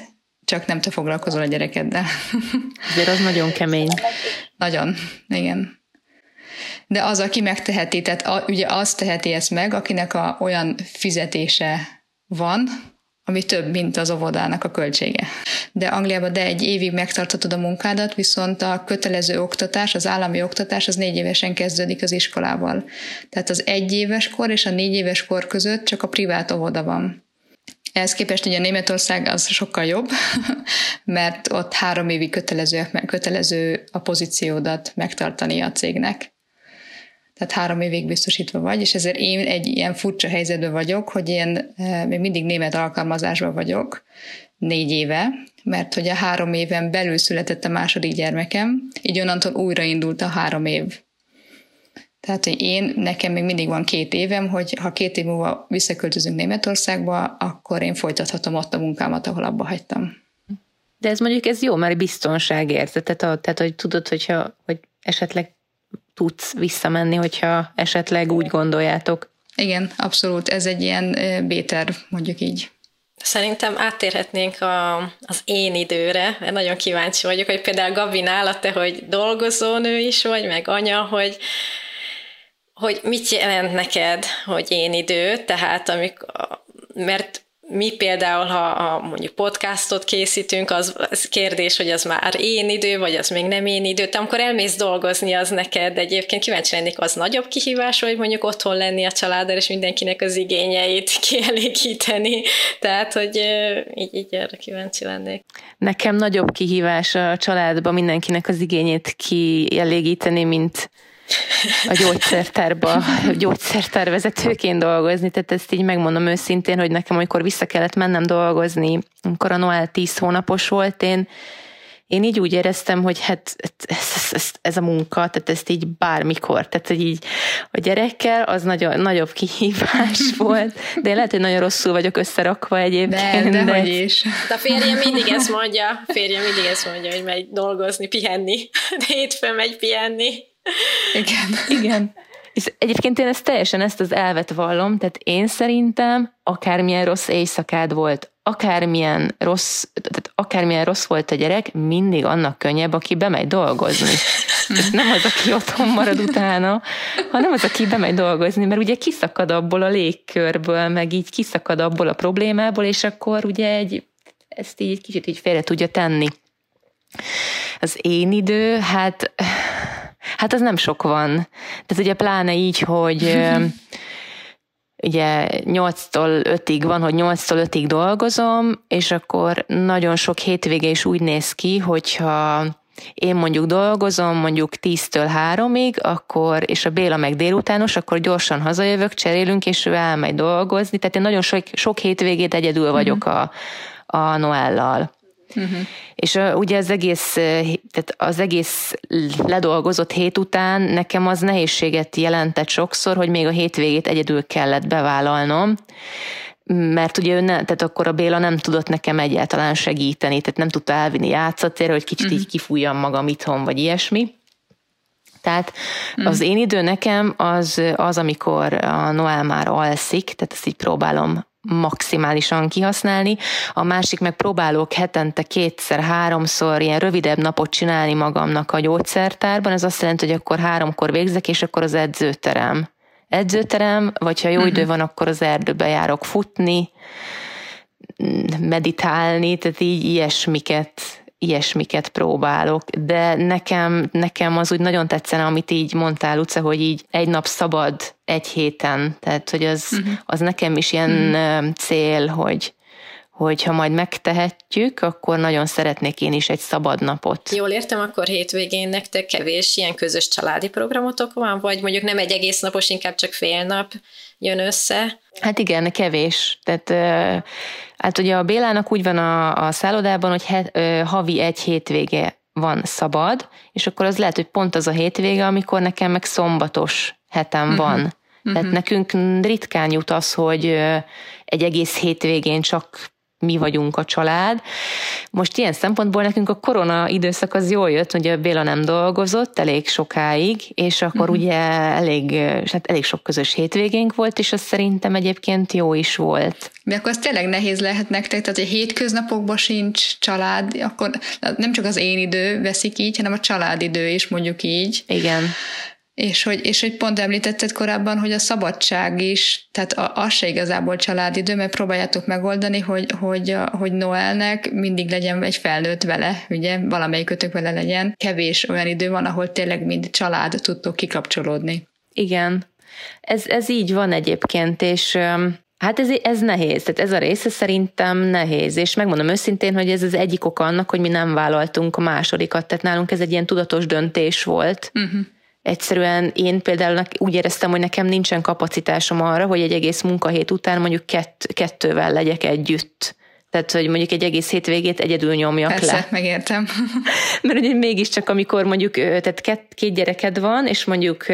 csak nem te foglalkozol a gyerekeddel. Ezért az nagyon kemény. Nagyon, igen de az, aki megteheti, tehát a, ugye az teheti ezt meg, akinek a, olyan fizetése van, ami több, mint az óvodának a költsége. De Angliában de egy évig megtartatod a munkádat, viszont a kötelező oktatás, az állami oktatás az négy évesen kezdődik az iskolával. Tehát az egy éves kor és a négy éves kor között csak a privát óvoda van. Ehhez képest ugye Németország az sokkal jobb, mert ott három évig kötelező, kötelező a pozíciódat megtartani a cégnek tehát három évig biztosítva vagy, és ezért én egy ilyen furcsa helyzetben vagyok, hogy én eh, még mindig német alkalmazásban vagyok, négy éve, mert hogy a három éven belül született a második gyermekem, így onnantól újraindult a három év. Tehát, hogy én, nekem még mindig van két évem, hogy ha két év múlva visszaköltözünk Németországba, akkor én folytathatom ott a munkámat, ahol abba hagytam. De ez mondjuk ez jó, mert biztonságérzet, tehát, tehát hogy tudod, hogyha hogy esetleg tudsz visszamenni, hogyha esetleg úgy gondoljátok. Igen, abszolút. Ez egy ilyen béter, mondjuk így. Szerintem áttérhetnénk a, az én időre, mert nagyon kíváncsi vagyok, hogy például Gabi nála te, hogy dolgozónő is vagy, meg anya, hogy, hogy mit jelent neked, hogy én idő, tehát amik, mert mi például, ha a, mondjuk podcastot készítünk, az, az kérdés, hogy az már én idő, vagy az még nem én idő. Te amikor elmész dolgozni, az neked egyébként kíváncsi lennék, az nagyobb kihívás, hogy mondjuk otthon lenni a családdal, és mindenkinek az igényeit kielégíteni. Tehát, hogy így, így erre kíváncsi lennék. Nekem nagyobb kihívás a családban mindenkinek az igényét kielégíteni, mint a gyógyszertárba, gyógyszertárvezetőként dolgozni, tehát ezt így megmondom őszintén, hogy nekem, amikor vissza kellett mennem dolgozni, amikor a Noel 10 hónapos volt, én, én így úgy éreztem, hogy hát ez, ez, ez a munka, tehát ezt így bármikor, tehát hogy így a gyerekkel az nagyon, nagyobb kihívás volt, de én lehet, hogy nagyon rosszul vagyok összerakva egyébként. De, de, de... hogy is. De a férjem mindig ezt mondja, a férjem mindig ezt mondja, hogy megy dolgozni, pihenni, de hétfőn megy pihenni. Igen. Igen. És egyébként én ezt teljesen ezt az elvet vallom, tehát én szerintem akármilyen rossz éjszakád volt, akármilyen rossz, tehát akármilyen rossz volt a gyerek, mindig annak könnyebb, aki bemegy dolgozni. Tehát nem az, aki otthon marad utána, hanem az, aki bemegy dolgozni, mert ugye kiszakad abból a légkörből, meg így kiszakad abból a problémából, és akkor ugye egy, ezt így kicsit így félre tudja tenni. Az én idő, hát Hát az nem sok van. Tehát ugye pláne így, hogy ugye 8-tól 5-ig van, hogy 8-tól 5-ig dolgozom, és akkor nagyon sok hétvége is úgy néz ki, hogyha én mondjuk dolgozom mondjuk 10-től 3-ig, akkor, és a Béla meg délutános, akkor gyorsan hazajövök, cserélünk, és ő elmegy dolgozni. Tehát én nagyon sok, sok hétvégét egyedül vagyok uh-huh. a, a Noellal. Uh-huh. És uh, ugye az egész, tehát az egész ledolgozott hét után nekem az nehézséget jelentett sokszor, hogy még a hétvégét egyedül kellett bevállalnom, mert ugye ő ne, tehát akkor a Béla nem tudott nekem egyáltalán segíteni, tehát nem tudta elvinni játszatérre, hogy kicsit uh-huh. így kifújjam magam itthon, vagy ilyesmi. Tehát mm. az én idő nekem az, az, amikor a Noel már alszik, tehát ezt így próbálom maximálisan kihasználni, a másik meg próbálok hetente kétszer, háromszor ilyen rövidebb napot csinálni magamnak a gyógyszertárban, ez azt jelenti, hogy akkor háromkor végzek, és akkor az edzőterem. Edzőterem, vagy ha jó uh-huh. idő van, akkor az erdőbe járok futni, meditálni, tehát így ilyesmiket ilyesmiket próbálok, de nekem, nekem az úgy nagyon tetszene, amit így mondtál, Luce, hogy így egy nap szabad egy héten, tehát hogy az, uh-huh. az nekem is ilyen uh-huh. cél, hogy, hogy ha majd megtehetjük, akkor nagyon szeretnék én is egy szabad napot. Jól értem, akkor hétvégén nektek kevés ilyen közös családi programotok van, vagy mondjuk nem egy egész napos, inkább csak fél nap jön össze? Hát igen, kevés. Tehát hát ugye a Bélának úgy van a, a szállodában, hogy he, havi egy hétvége van szabad, és akkor az lehet, hogy pont az a hétvége, amikor nekem meg szombatos hetem uh-huh. van. Tehát uh-huh. nekünk ritkán jut az, hogy egy egész hétvégén csak mi vagyunk a család. Most ilyen szempontból nekünk a korona időszak az jól jött, ugye Béla nem dolgozott elég sokáig, és akkor uh-huh. ugye elég, hát elég sok közös hétvégénk volt, és az szerintem egyébként jó is volt. Mi akkor az tényleg nehéz lehet nektek, tehát hogy hétköznapokban sincs család, akkor nem csak az én idő veszik így, hanem a családidő is mondjuk így. Igen. És hogy, és hogy pont említetted korábban, hogy a szabadság is, tehát a, az se igazából családidő, mert próbáljátok megoldani, hogy, hogy, hogy Noelnek mindig legyen egy felnőtt vele, ugye, valamelyikötök vele legyen. Kevés olyan idő van, ahol tényleg mind család tudtok kikapcsolódni. Igen, ez, ez így van egyébként, és Hát ez, ez nehéz, tehát ez a része szerintem nehéz, és megmondom őszintén, hogy ez az egyik oka annak, hogy mi nem vállaltunk a másodikat, tehát nálunk ez egy ilyen tudatos döntés volt, uh-huh egyszerűen én például úgy éreztem, hogy nekem nincsen kapacitásom arra, hogy egy egész munkahét után mondjuk kett, kettővel legyek együtt. Tehát, hogy mondjuk egy egész hétvégét egyedül nyomjak Persze, le. megértem. Mert ugye mégiscsak, amikor mondjuk tehát két, két gyereked van, és mondjuk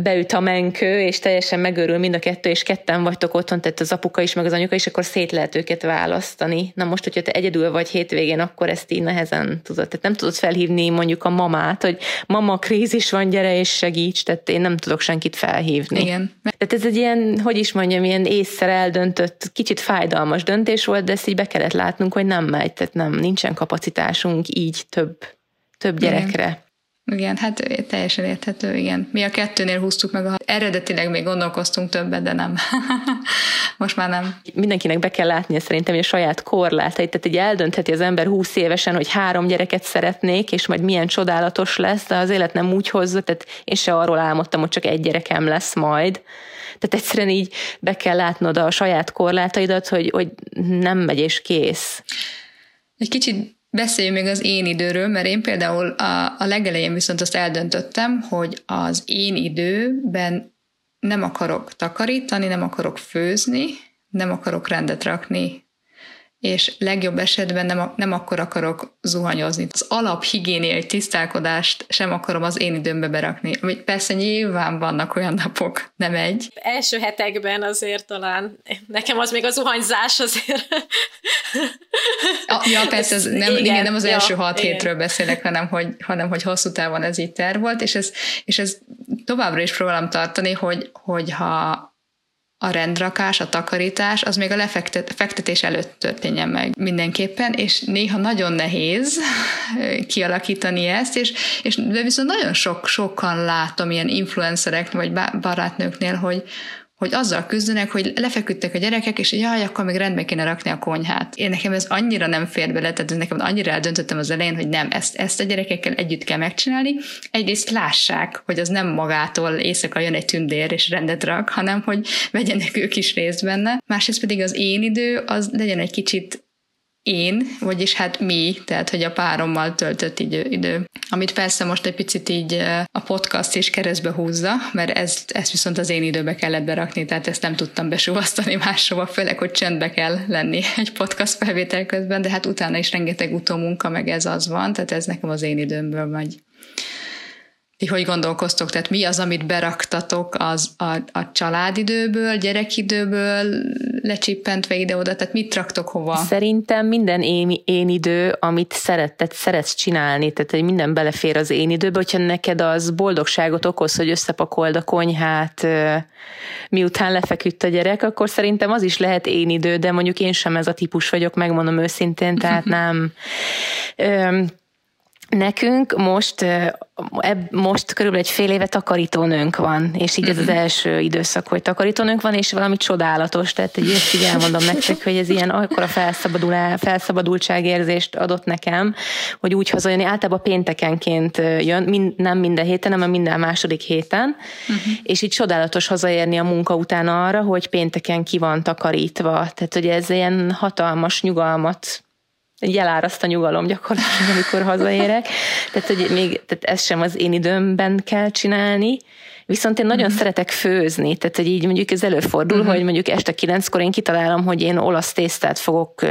beüt a menkő, és teljesen megörül mind a kettő, és ketten vagytok otthon, tehát az apuka is, meg az anyuka is, akkor szét lehet őket választani. Na most, hogyha te egyedül vagy hétvégén, akkor ezt így nehezen tudod. Tehát nem tudod felhívni mondjuk a mamát, hogy mama, krízis van, gyere és segíts, tehát én nem tudok senkit felhívni. Igen. Tehát ez egy ilyen, hogy is mondjam, ilyen észre eldöntött, kicsit fájdalmas döntés volt, de ezt így be kellett látnunk, hogy nem megy, tehát nem, nincsen kapacitásunk így több, több gyerekre. Igen. Igen, hát teljesen érthető, igen. Mi a kettőnél húztuk meg, a... eredetileg még gondolkoztunk többet, de nem. Most már nem. Mindenkinek be kell látnia szerintem, hogy a saját korlátait, tehát egy eldöntheti az ember 20 évesen, hogy három gyereket szeretnék, és majd milyen csodálatos lesz, de az élet nem úgy hozza, tehát én se arról álmodtam, hogy csak egy gyerekem lesz majd. Tehát egyszerűen így be kell látnod a saját korlátaidat, hogy, hogy nem megy és kész. Egy kicsit Beszéljünk még az én időről, mert én például a, a legelején viszont azt eldöntöttem, hogy az én időben nem akarok takarítani, nem akarok főzni, nem akarok rendet rakni és legjobb esetben nem, nem akkor akarok zuhanyozni. Az alaphigiéniai tisztálkodást sem akarom az én időmbe berakni. Ami persze nyilván vannak olyan napok, nem egy. Első hetekben azért talán, nekem az még a zuhanyzás azért. A, ja, persze, ez nem, igen, igen, nem az első ja, hat igen. hétről beszélek, hanem hogy, hanem hogy hosszú távon ez így terv volt, és ez, és ez továbbra is próbálom tartani, hogy, hogy ha a rendrakás, a takarítás, az még a lefektetés előtt történjen meg mindenképpen, és néha nagyon nehéz kialakítani ezt, és, és de viszont nagyon sok, sokan látom ilyen influencerek vagy barátnőknél, hogy, hogy azzal küzdenek, hogy lefeküdtek a gyerekek, és jaj, akkor még rendbe kéne rakni a konyhát. Én nekem ez annyira nem fér bele, tehát nekem annyira eldöntöttem az elején, hogy nem, ezt, ezt a gyerekekkel együtt kell megcsinálni. Egyrészt lássák, hogy az nem magától éjszaka jön egy tündér és rendet rak, hanem hogy vegyenek ők is részt benne. Másrészt pedig az én idő, az legyen egy kicsit én, vagyis hát mi, tehát hogy a párommal töltött idő, idő. Amit persze most egy picit így a podcast is keresztbe húzza, mert ezt, ezt viszont az én időbe kellett berakni, tehát ezt nem tudtam besúvasztani máshova, főleg, hogy csendbe kell lenni egy podcast felvétel közben, de hát utána is rengeteg utómunka, meg ez az van, tehát ez nekem az én időmből megy ti hogy gondolkoztok? Tehát mi az, amit beraktatok az a, a családidőből, gyerekidőből, lecsippentve ide-oda, tehát mit raktok hova? Szerintem minden én, én idő, amit szeretted, szeretsz csinálni, tehát hogy minden belefér az én időbe, hogyha neked az boldogságot okoz, hogy összepakold a konyhát, miután lefeküdt a gyerek, akkor szerintem az is lehet én idő, de mondjuk én sem ez a típus vagyok, megmondom őszintén, tehát nem Nekünk most, most körülbelül egy fél éve takarítónőnk van, és így ez az mhm. első időszak, hogy takarítónőnk van, és valami csodálatos, tehát egy ezt így elmondom nektek, hogy ez ilyen akkora felszabadul, felszabadultságérzést adott nekem, hogy úgy hazajönni, általában péntekenként jön, mind, nem minden héten, hanem minden második héten, uh-huh. és így csodálatos hazaérni a munka után arra, hogy pénteken ki van takarítva, tehát hogy ez ilyen hatalmas nyugalmat egy eláraszt a nyugalom gyakorlatilag, amikor hazaérek. Tehát, hogy még tehát ezt sem az én időmben kell csinálni, Viszont én nagyon uh-huh. szeretek főzni, tehát hogy így mondjuk ez előfordul, uh-huh. hogy mondjuk este kilenckor én kitalálom, hogy én olasz tésztát fogok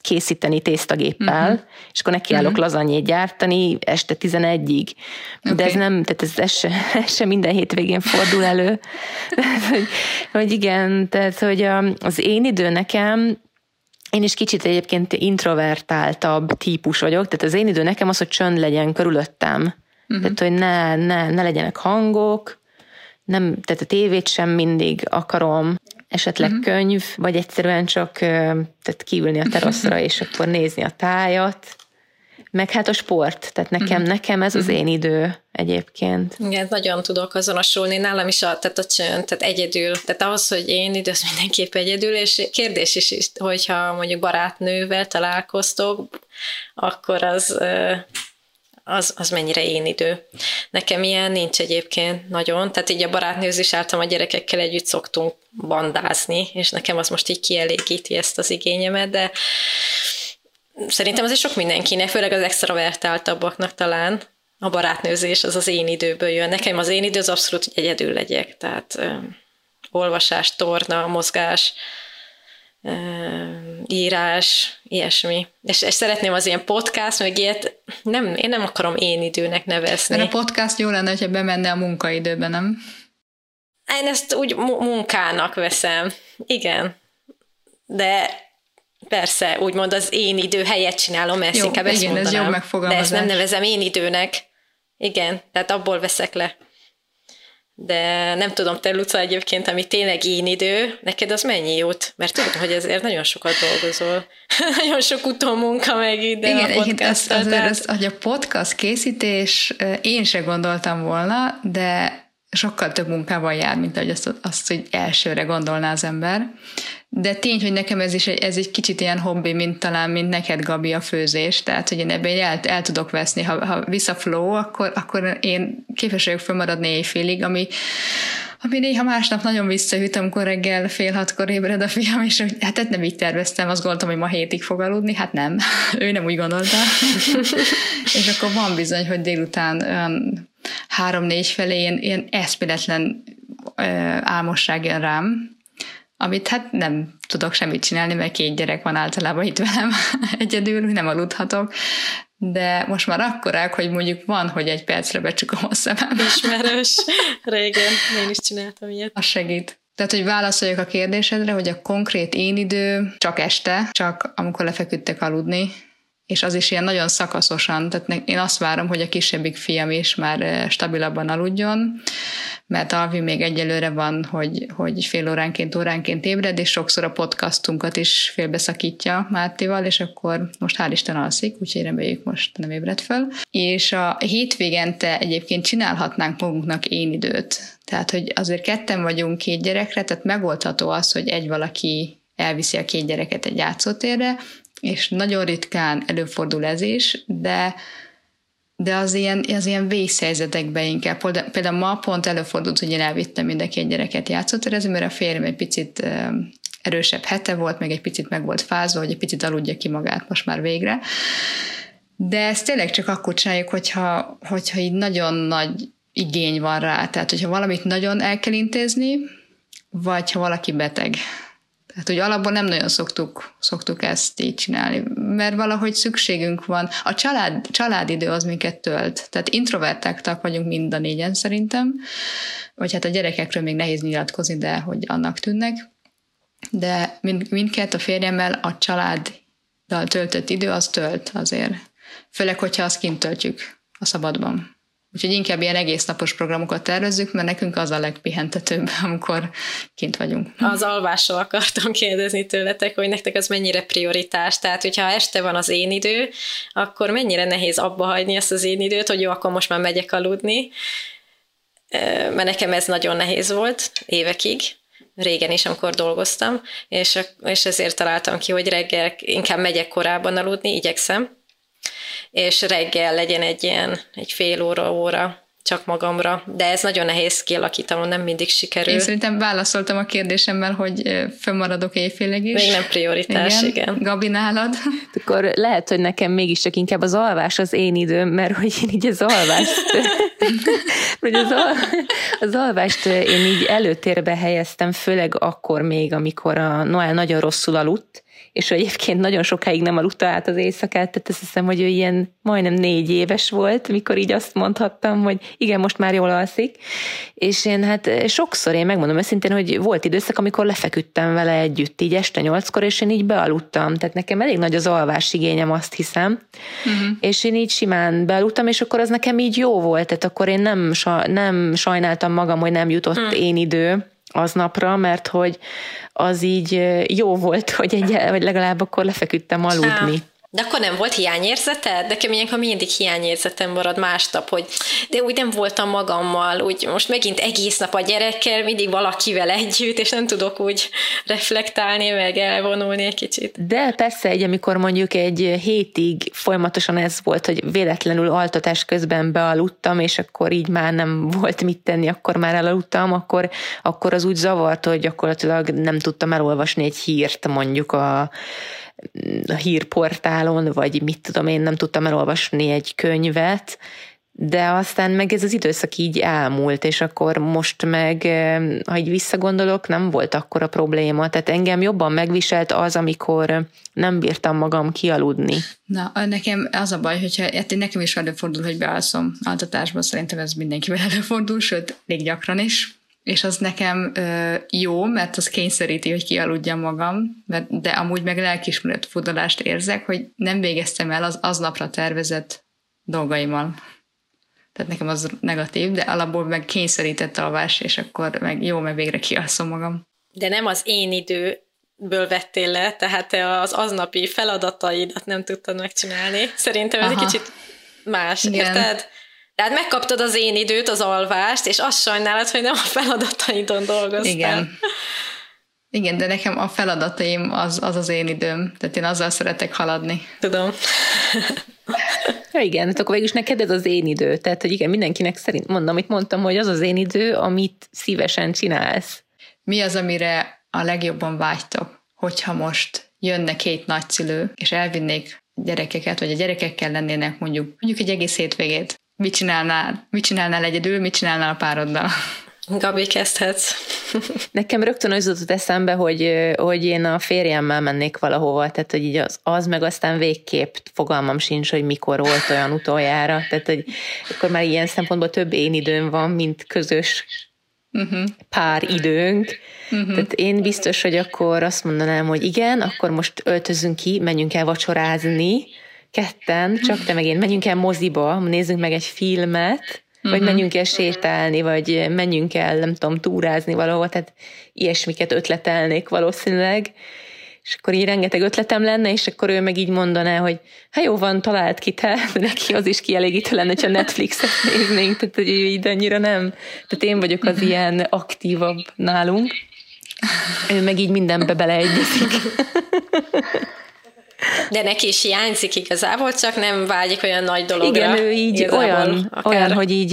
készíteni tésztagéppel, uh-huh. és akkor nekiállok uh-huh. lazanyét gyártani este 11-ig. Okay. De ez nem, tehát ez, ez, se, ez se minden hétvégén fordul elő. hogy, hogy igen, tehát hogy az én idő nekem én is kicsit egyébként introvertáltabb típus vagyok, tehát az én idő nekem az, hogy csönd legyen körülöttem. Uh-huh. Tehát, hogy ne, ne, ne legyenek hangok, nem, tehát a tévét sem mindig akarom, esetleg uh-huh. könyv, vagy egyszerűen csak tehát kiülni a teraszra, és akkor nézni a tájat, meg hát a sport, tehát nekem, uh-huh. nekem ez az uh-huh. én idő egyébként. Igen, nagyon tudok azonosulni. Nálam is a, tehát a csönd, tehát egyedül. Tehát ahhoz, hogy én idő, az mindenképp egyedül, és kérdés is, is hogyha mondjuk barátnővel találkoztok, akkor az, az, az mennyire én idő. Nekem ilyen nincs egyébként nagyon, tehát így a barátnőzés által a gyerekekkel együtt szoktunk bandázni, és nekem az most így kielégíti ezt az igényemet, de szerintem azért sok mindenkinek, főleg az extravertáltabbaknak talán a barátnőzés az az én időből jön. Nekem az én idő az abszolút, hogy egyedül legyek, tehát ö, olvasás, torna, mozgás, ö, írás, ilyesmi. És, és szeretném az ilyen podcast, meg ilyet, nem, én nem akarom én időnek nevezni. Mert a podcast jó lenne, hogyha bemenne a munkaidőbe, nem? Én ezt úgy munkának veszem. Igen. De persze, úgymond az én idő helyet csinálom, ezt Jó, inkább ezt igen, ez mondanám. jobb megfogalmazás. De ezt nem nevezem én időnek. Igen, tehát abból veszek le. De nem tudom, te Luca egyébként, ami tényleg én idő, neked az mennyi jót? Mert tudom, hogy ezért nagyon sokat dolgozol. nagyon sok utómunka meg ide Igen, a egyébként az, podcasttal, azért tehát- hogy a podcast készítés eh, én se gondoltam volna, de sokkal több munkával jár, mint ahogy azt, azt hogy elsőre gondolná az ember. De tény, hogy nekem ez is egy, ez egy kicsit ilyen hobbi, mint talán, mint neked, Gabi, a főzés. Tehát, hogy én ebben el, el tudok veszni. Ha, ha vissza flow, akkor, akkor én képes vagyok fölmaradni éjfélig, ami, ami néha másnap nagyon visszahűt, amikor reggel fél hatkor ébred a fiam, és hogy hát ezt nem így terveztem, azt gondoltam, hogy ma hétig fog aludni, hát nem, ő nem úgy gondolta. és akkor van bizony, hogy délután olyan három-négy felé ilyen, ilyen eszméletlen ö, álmosság jön rám, amit hát nem tudok semmit csinálni, mert két gyerek van általában itt velem egyedül, nem aludhatok, de most már akkorák, hogy mondjuk van, hogy egy percre becsukom a szemem. Ismerős. Régen én is csináltam ilyet. Az segít. Tehát, hogy válaszoljak a kérdésedre, hogy a konkrét én idő csak este, csak amikor lefeküdtek aludni, és az is ilyen nagyon szakaszosan, tehát én azt várom, hogy a kisebbik fiam is már stabilabban aludjon, mert Alvi még egyelőre van, hogy, hogy fél óránként, óránként ébred, és sokszor a podcastunkat is félbeszakítja Mártival, és akkor most hál' Isten alszik, úgyhogy reméljük most nem ébred föl. És a hétvégente egyébként csinálhatnánk magunknak én időt. Tehát, hogy azért ketten vagyunk két gyerekre, tehát megoldható az, hogy egy valaki elviszi a két gyereket egy játszótérre, és nagyon ritkán előfordul ez is, de de az ilyen, az ilyen vészhelyzetekben inkább. Például- ma pont előfordult, hogy én elvittem mind a két gyereket játszóterezni, mert a férjem egy picit erősebb hete volt, meg egy picit meg volt fázva, hogy egy picit aludja ki magát most már végre. De ezt tényleg csak akkor csináljuk, hogyha, hogyha így nagyon nagy igény van rá. Tehát, hogyha valamit nagyon el kell intézni, vagy ha valaki beteg. Tehát, hogy alapból nem nagyon szoktuk, szoktuk ezt így csinálni, mert valahogy szükségünk van. A család, családidő az minket tölt. Tehát introvertáktak vagyunk mind a négyen szerintem, vagy hát a gyerekekről még nehéz nyilatkozni, de hogy annak tűnnek. De mind, mindkettő a férjemmel a családdal töltött idő az tölt azért. Főleg, hogyha azt kint töltjük a szabadban. Úgyhogy inkább ilyen egész napos programokat tervezzük, mert nekünk az a legpihentetőbb, amikor kint vagyunk. Az alvásról akartam kérdezni tőletek, hogy nektek az mennyire prioritás. Tehát, hogyha este van az én idő, akkor mennyire nehéz abba hagyni ezt az én időt, hogy jó, akkor most már megyek aludni. Mert nekem ez nagyon nehéz volt évekig, régen is, amikor dolgoztam, és, és ezért találtam ki, hogy reggel inkább megyek korábban aludni, igyekszem, és reggel legyen egy ilyen, egy fél óra, óra csak magamra, de ez nagyon nehéz kialakítanom, nem mindig sikerül. Én szerintem válaszoltam a kérdésemmel, hogy fönnmaradok éjfélig is. Még nem prioritás, igen. igen. Gabi nálad? Akkor lehet, hogy nekem mégiscsak inkább az alvás az én időm, mert hogy én így az alvást, hogy az, al, az alvást én így előtérbe helyeztem, főleg akkor még, amikor a Noel nagyon rosszul aludt, és ő egyébként nagyon sokáig nem aludta át az éjszakát, tehát azt hiszem, hogy ő ilyen majdnem négy éves volt, mikor így azt mondhattam, hogy igen, most már jól alszik, és én hát sokszor, én megmondom őszintén, hogy volt időszak, amikor lefeküdtem vele együtt, így este nyolckor, és én így bealudtam, tehát nekem elég nagy az alvás igényem, azt hiszem, uh-huh. és én így simán bealudtam, és akkor az nekem így jó volt, tehát akkor én nem, nem sajnáltam magam, hogy nem jutott uh-huh. én idő, aznapra, mert hogy az így jó volt, hogy, egy, vagy legalább akkor lefeküdtem aludni. De akkor nem volt hiányérzeted? Nekem ilyenkor mindig hiányérzetem marad másnap, hogy de úgy nem voltam magammal, úgy most megint egész nap a gyerekkel, mindig valakivel együtt, és nem tudok úgy reflektálni, meg elvonulni egy kicsit. De persze, egy, amikor mondjuk egy hétig folyamatosan ez volt, hogy véletlenül altatás közben bealudtam, és akkor így már nem volt mit tenni, akkor már elaludtam, akkor, akkor az úgy zavart, hogy gyakorlatilag nem tudtam elolvasni egy hírt mondjuk a a hírportálon, vagy mit tudom én, nem tudtam elolvasni egy könyvet, de aztán meg ez az időszak így elmúlt, és akkor most meg, ha így visszagondolok, nem volt akkor a probléma. Tehát engem jobban megviselt az, amikor nem bírtam magam kialudni. Na, nekem az a baj, hogyha hát nekem is előfordul, hogy bealszom altatásban, szerintem ez mindenkivel előfordul, sőt, még gyakran is, és az nekem ö, jó, mert az kényszeríti, hogy kialudjam magam, mert, de amúgy meg lelkismeret fudalást érzek, hogy nem végeztem el az aznapra tervezett dolgaimmal. Tehát nekem az negatív, de alapból meg kényszerített alvás, és akkor meg jó, mert végre kialszom magam. De nem az én időből vettél le, tehát te az aznapi feladataidat nem tudtad megcsinálni. Szerintem ez Aha. egy kicsit más, Igen. érted? Tehát megkaptad az én időt, az alvást, és azt sajnálod, hogy nem a feladataidon dolgoztál. Igen. Igen, de nekem a feladataim az az, az én időm. Tehát én azzal szeretek haladni. Tudom. ja, igen, hát akkor végülis neked ez az én idő. Tehát, hogy igen, mindenkinek szerint mondom, amit mondtam, hogy az az én idő, amit szívesen csinálsz. Mi az, amire a legjobban vágytok, hogyha most jönne két nagyszülő, és elvinnék gyerekeket, vagy a gyerekekkel lennének mondjuk, mondjuk egy egész hétvégét. Mit csinálnál? Mit csinálnál egyedül, mit csinálnál a pároddal? Gabi, kezdhetsz. Nekem rögtön az jutott eszembe, hogy, hogy én a férjemmel mennék valahova, tehát hogy így az, az meg aztán végképp fogalmam sincs, hogy mikor volt olyan utoljára, tehát hogy akkor már ilyen szempontból több én időm van, mint közös uh-huh. pár időnk. Uh-huh. Tehát én biztos, hogy akkor azt mondanám, hogy igen, akkor most öltözünk ki, menjünk el vacsorázni, ketten, csak te meg én, menjünk el moziba, nézzünk meg egy filmet, vagy uh-huh. menjünk el sétálni, vagy menjünk el, nem tudom, túrázni valahol, tehát ilyesmiket ötletelnék valószínűleg, és akkor így rengeteg ötletem lenne, és akkor ő meg így mondaná, hogy hát jó van, talált ki te, de neki az is kielégítő lenne, ha Netflixet néznénk, tehát hogy így annyira nem. Tehát én vagyok az ilyen aktívabb nálunk, ő meg így mindenbe beleegyezik. De neki is hiányzik igazából, csak nem vágyik olyan nagy dologra. Igen, ő így olyan, akár. olyan, hogy így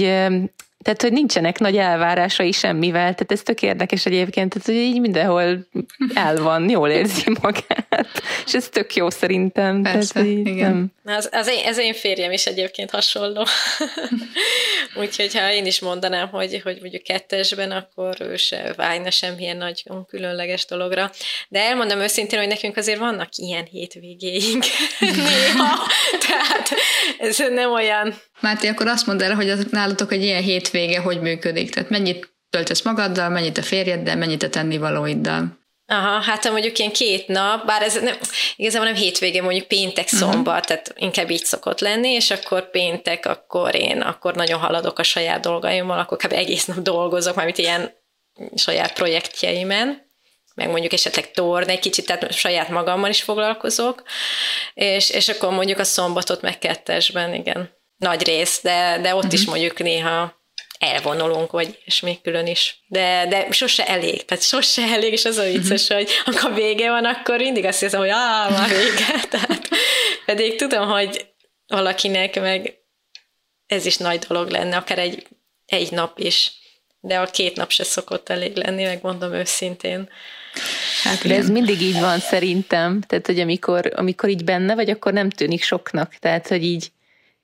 tehát, hogy nincsenek nagy elvárásai semmivel, tehát ez tök érdekes egyébként, tehát, hogy így mindenhol el van, jól érzi magát, és ez tök jó szerintem. Persze, tehát, hogy igen. Nem. Az, az, én, az én férjem is egyébként hasonló. Úgyhogy ha én is mondanám, hogy, hogy mondjuk kettesben, akkor ő se vágyna semmilyen nagy különleges dologra. De elmondom őszintén, hogy nekünk azért vannak ilyen hétvégéink néha, tehát ez nem olyan Máté, akkor azt mondd el, hogy az, nálatok egy ilyen hétvége hogy működik? Tehát mennyit töltesz magaddal, mennyit a férjeddel, mennyit a tennivalóiddal? Aha, hát mondjuk ilyen két nap, bár ez nem, igazából nem hétvége, mondjuk péntek, mhm. szombat, uh-huh. tehát inkább így szokott lenni, és akkor péntek, akkor én akkor nagyon haladok a saját dolgaimmal, akkor kb. egész nap dolgozok, mármint ilyen saját projektjeimen, meg mondjuk esetleg torn egy kicsit, tehát saját magammal is foglalkozok, és, és akkor mondjuk a szombatot meg kettesben, igen nagy rész, de, de ott uh-huh. is mhm. mondjuk néha elvonulunk, vagy és még külön is. De, de sose elég, tehát sose elég, és az a vicces, uh-huh. hogy amikor vége van, akkor mindig azt hiszem, hogy á, már vége. Tehát, pedig tudom, hogy valakinek meg ez is nagy dolog lenne, akár egy, egy nap is, de a két nap se szokott elég lenni, megmondom őszintén. Hát, de ez mindig így van szerintem, tehát hogy amikor, amikor így benne vagy, akkor nem tűnik soknak, tehát hogy így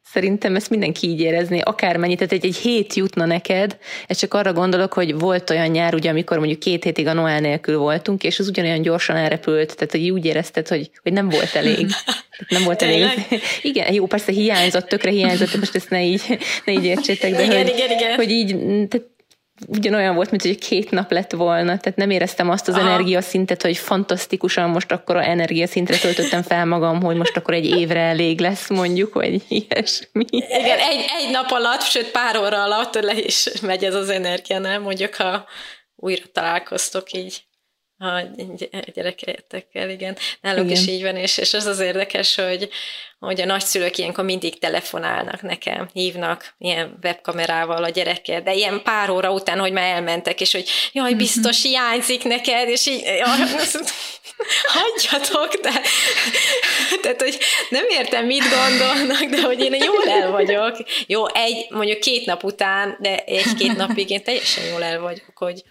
Szerintem ezt mindenki így érezni, akármennyit, tehát egy, egy hét jutna neked, ez csak arra gondolok, hogy volt olyan nyár, ugye, amikor mondjuk két hétig a Noel nélkül voltunk, és az ugyanolyan gyorsan elrepült, tehát hogy úgy érezted, hogy, hogy nem volt elég. Nem volt elég. Igen, jó, persze hiányzott, tökre hiányzott, most ezt ne így, ne így értsétek, de igen, hogy, igen, igen. hogy így, tehát ugyanolyan volt, mint hogy két nap lett volna, tehát nem éreztem azt az Aha. energiaszintet, hogy fantasztikusan most akkor a energiaszintre töltöttem fel magam, hogy most akkor egy évre elég lesz mondjuk, vagy ilyesmi. Igen, egy, egy nap alatt, sőt pár óra alatt le is megy ez az energia, nem? Mondjuk, ha újra találkoztok így a gyerekekkel, igen. Náluk igen. is így van, és, és az az érdekes, hogy, hogy a nagyszülők ilyenkor mindig telefonálnak nekem, hívnak ilyen webkamerával a gyereket, de ilyen pár óra után, hogy már elmentek, és hogy jaj, mhm. biztos hiányzik neked, és így, hagyjatok, de tehát, hogy nem értem, mit gondolnak, de hogy én jól el vagyok. Jó, egy, mondjuk két nap után, de egy-két napig én teljesen jól el vagyok, hogy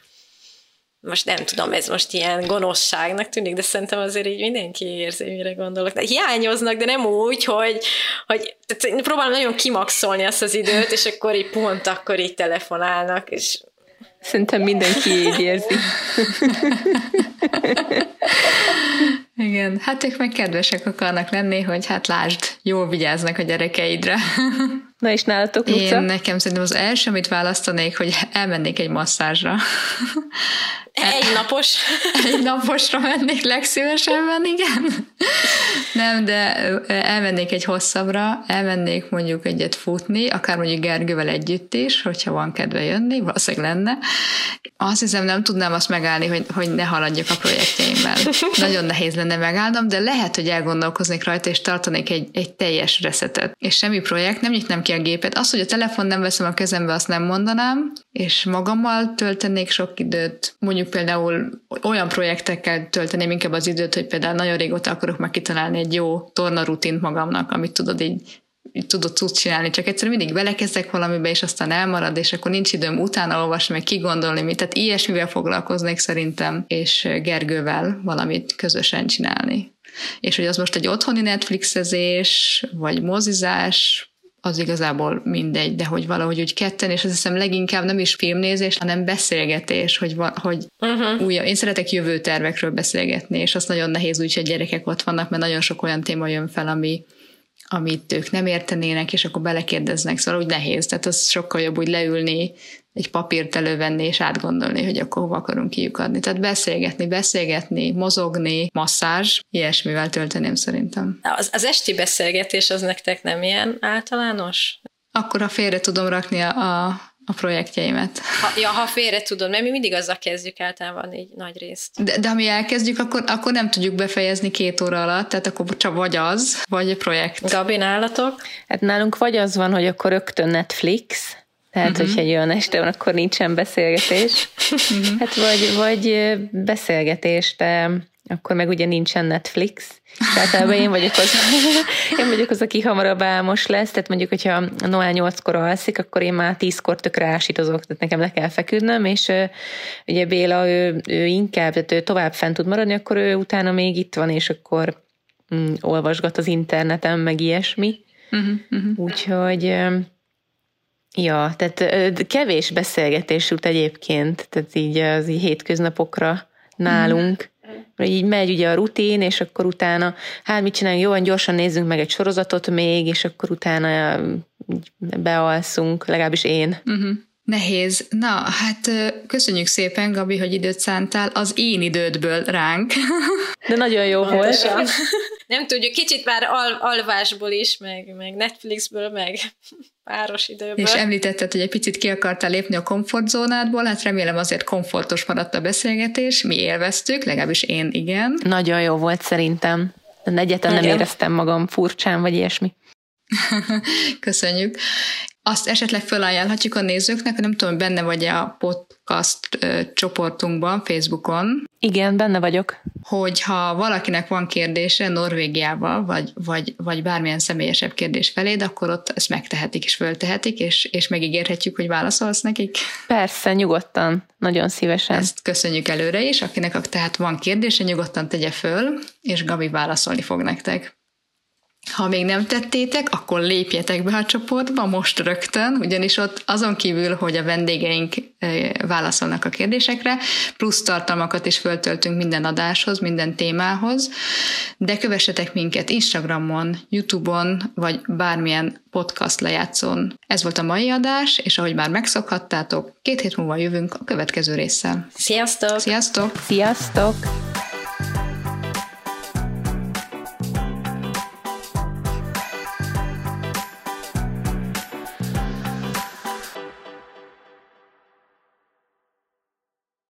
most nem tudom, ez most ilyen gonoszságnak tűnik, de szerintem azért így mindenki érzi, mire gondolok. De hiányoznak, de nem úgy, hogy, hogy tehát próbálom nagyon kimaxolni azt az időt, és akkor így pont akkor így telefonálnak, és Szerintem mindenki így érzi. Igen, hát ők meg kedvesek akarnak lenni, hogy hát lásd, jól vigyáznak a gyerekeidre. Na és nálatok, Luca? Én nekem szerintem az első, amit választanék, hogy elmennék egy masszázsra. Egy napos. Egy naposra mennék legszívesebben, igen. Nem, de elmennék egy hosszabbra, elmennék mondjuk egyet futni, akár mondjuk Gergővel együtt is, hogyha van kedve jönni, valószínűleg lenne. Azt hiszem, nem tudnám azt megállni, hogy, hogy ne haladjak a projektjeimmel. Nagyon nehéz lenne megállnom, de lehet, hogy elgondolkoznék rajta, és tartanék egy, egy teljes reszetet. És semmi projekt, nem nyitnám ki a gépet. Az, hogy a telefon nem veszem a kezembe, azt nem mondanám, és magammal töltenék sok időt. Mondjuk például olyan projektekkel tölteném inkább az időt, hogy például nagyon régóta akarok meg kitalálni egy jó torna rutint magamnak, amit tudod így így tudod tud csinálni, csak egyszerűen mindig belekezdek valamibe, és aztán elmarad, és akkor nincs időm utána olvasni, meg kigondolni, mit. Tehát ilyesmivel foglalkoznék szerintem, és Gergővel valamit közösen csinálni. És hogy az most egy otthoni Netflixezés, vagy mozizás, az igazából mindegy, de hogy valahogy úgy ketten, és azt hiszem leginkább nem is filmnézés, hanem beszélgetés, hogy, va, hogy uh-huh. új, én szeretek jövő tervekről beszélgetni, és az nagyon nehéz úgy, hogy gyerekek ott vannak, mert nagyon sok olyan téma jön fel, ami, amit ők nem értenének, és akkor belekérdeznek, szóval úgy nehéz, tehát az sokkal jobb úgy leülni, egy papírt elővenni és átgondolni, hogy akkor hova akarunk kiukadni. Tehát beszélgetni, beszélgetni, mozogni, masszázs, ilyesmivel tölteném szerintem. Az, az esti beszélgetés az nektek nem ilyen általános? Akkor, ha félre tudom rakni a, a projektjeimet. Ha, ja, ha félre tudod, mert mi mindig azzal kezdjük általában így nagy részt. De, de ha mi elkezdjük, akkor, akkor nem tudjuk befejezni két óra alatt, tehát akkor csak vagy az, vagy a projekt. Gabi, nálatok? Hát nálunk vagy az van, hogy akkor rögtön Netflix, tehát, uh-huh. hogyha egy olyan este van, akkor nincsen beszélgetés. Uh-huh. Hát vagy, vagy beszélgetés, de akkor meg ugye nincsen Netflix. Tehát én vagyok az, én vagyok az, aki hamarabb álmos lesz, tehát mondjuk, hogyha Noel 8-kor alszik, akkor én már 10-kor tökre ásítozok, tehát nekem le kell feküdnöm, és ugye Béla, ő, ő inkább, tehát ő tovább fent tud maradni, akkor ő utána még itt van, és akkor mm, olvasgat az interneten, meg ilyesmi. Uh-huh, uh-huh. Úgyhogy Ja, tehát kevés beszélgetés jut egyébként, tehát így az így hétköznapokra nálunk. Mm. Így megy ugye a rutin, és akkor utána, hát mit csináljunk, jó, gyorsan nézzünk meg egy sorozatot még, és akkor utána bealszunk, legalábbis én. Uh-huh. Nehéz. Na, hát köszönjük szépen, Gabi, hogy időt szántál az én idődből ránk. De nagyon jó volt. Nem tudjuk, kicsit már al- alvásból is, meg, meg Netflixből, meg páros időből. És említetted, hogy egy picit ki akartál lépni a komfortzónádból, hát remélem azért komfortos maradt a beszélgetés, mi élveztük, legalábbis én igen. Nagyon jó volt szerintem. De egyetlen nem éreztem magam furcsán, vagy ilyesmi. Köszönjük. Azt esetleg felajánlhatjuk a nézőknek, nem tudom, benne vagy a podcast csoportunkban, Facebookon. Igen, benne vagyok. Hogyha valakinek van kérdése Norvégiával, vagy, vagy, vagy bármilyen személyesebb kérdés feléd, akkor ott ezt megtehetik és föltehetik, és, és megígérhetjük, hogy válaszolsz nekik. Persze, nyugodtan, nagyon szívesen. Ezt köszönjük előre is, akinek tehát van kérdése, nyugodtan tegye föl, és Gabi válaszolni fog nektek. Ha még nem tettétek, akkor lépjetek be a csoportba most rögtön, ugyanis ott azon kívül, hogy a vendégeink válaszolnak a kérdésekre, plusz tartalmakat is föltöltünk minden adáshoz, minden témához, de kövessetek minket Instagramon, Youtube-on, vagy bármilyen podcast lejátszón. Ez volt a mai adás, és ahogy már megszokhattátok, két hét múlva jövünk a következő résszel. Sziasztok! Sziasztok! Sziasztok!